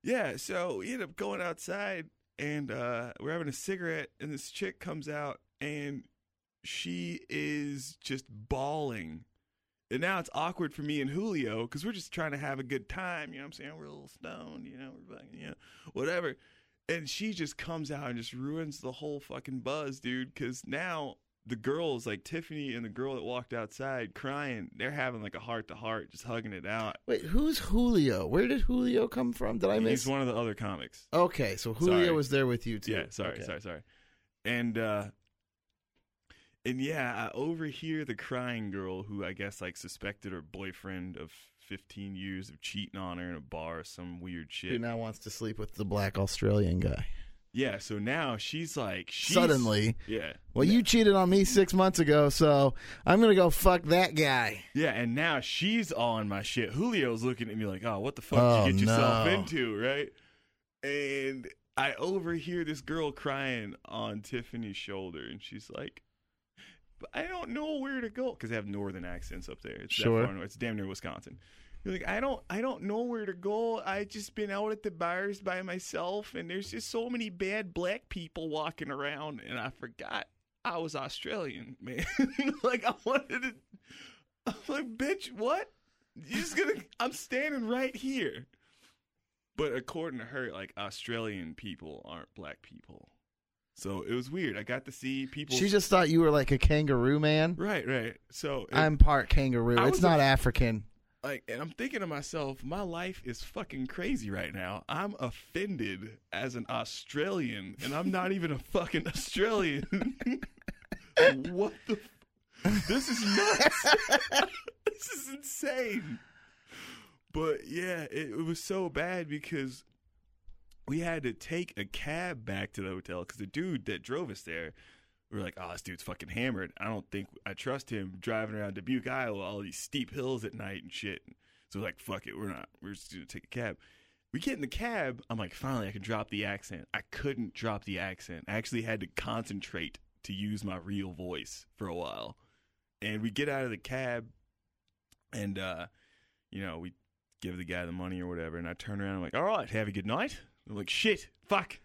yeah, so we end up going outside and uh we're having a cigarette and this chick comes out and she is just bawling. And now it's awkward for me and Julio because we're just trying to have a good time. You know what I'm saying? We're a little stoned, you know, we're fucking, you know, whatever. And she just comes out and just ruins the whole fucking buzz, dude. Because now the girls, like Tiffany and the girl that walked outside crying, they're having like a heart to heart, just hugging it out. Wait, who's Julio? Where did Julio come from? Did I miss? He's one of the other comics. Okay, so Julio Sorry. was there with you too. Yeah, sorry, Okay. sorry, sorry. And uh and yeah, I overhear the crying girl who I guess like suspected her boyfriend of 15 years of cheating on her in a bar or some weird shit. Who now wants to sleep with the black Australian guy? Yeah, so now she's like she's, Suddenly, Yeah. well, you cheated on me six months ago, so I'm gonna go fuck that guy. Yeah, and now she's on my shit. Julio's looking at me like, "Oh, what the fuck Oh, did you oh, get yourself no. into?" Right? And I overhear this girl crying on Tiffany's shoulder, and she's like, "But I don't know where to go because they have northern accents up there. It's that Sure. far north. It's damn near Wisconsin." You're like, I don't, I don't know where to go. I just been out at the bars by myself, and there's just so many bad black people walking around, and I forgot I was Australian, man. like I wanted to. I'm like, bitch, what? You're just gonna? I'm standing right here. But according to her, like Australian people aren't black people, so it was weird. I got to see people. She just thought you were like a kangaroo man. right, right. So it- I'm part kangaroo. I It's was not a- African. like, and I'm thinking to myself, my life is fucking crazy right now. I'm offended as an Australian, and I'm not even a fucking Australian. what the? F- this is nuts. this is insane. But yeah, it, it was so bad because we had to take a cab back to the hotel because the dude that drove us there, we were like, oh, this dude's fucking hammered. I don't think I trust him driving around Dubuque, Iowa, all these steep hills at night and shit. So we're like, fuck it, we're not. We're just gonna take a cab. We get in the cab. I'm like, finally, I can drop the accent. I couldn't drop the accent. I actually had to concentrate to use my real voice for a while. And we get out of the cab, and uh, you know, we give the guy the money or whatever. And I turn around. I'm like, all right, have a good night. I'm like, shit, fuck.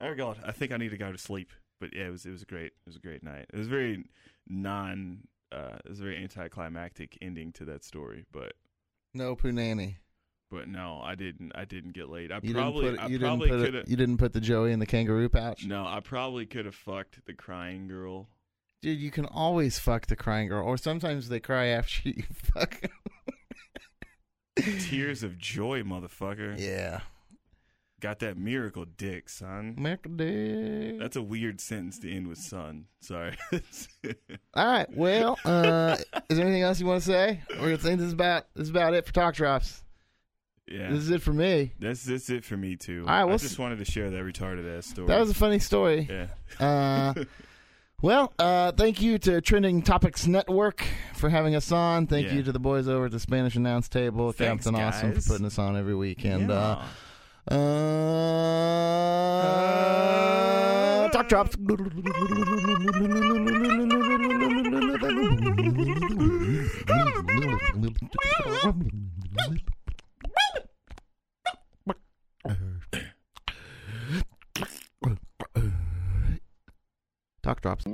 Oh god, I think I need to go to sleep. But yeah, it was it was a great it was a great night. It was very non. Uh, it was a very anticlimactic ending to that story, but No punani. but no, I didn't. I didn't get laid. I You probably didn't put. I You probably could have. you didn't put the Joey in the kangaroo pouch. No, I probably could have fucked the crying girl. Dude, you can always fuck the crying girl, or sometimes they cry after you fuck. Tears of joy, motherfucker. yeah. Got that miracle dick, son. American dick. That's a weird sentence to end with, son. Sorry. All right. Well, uh, is there anything else you want to say? Or you think this is about this is about it for talk drops? yeah. This is it for me. That's that's it for me too. All right, I we'll just s- wanted to share that retarded ass story. That was a funny story. yeah. Uh, well, uh, thank you to Trending Topics Network for having us on. Thank Yeah. you to the boys over at the Spanish Announce Table, Thanks, Captain Awesome, for guys. putting us on every week. And uh, Uh, talk drops. Talk drops.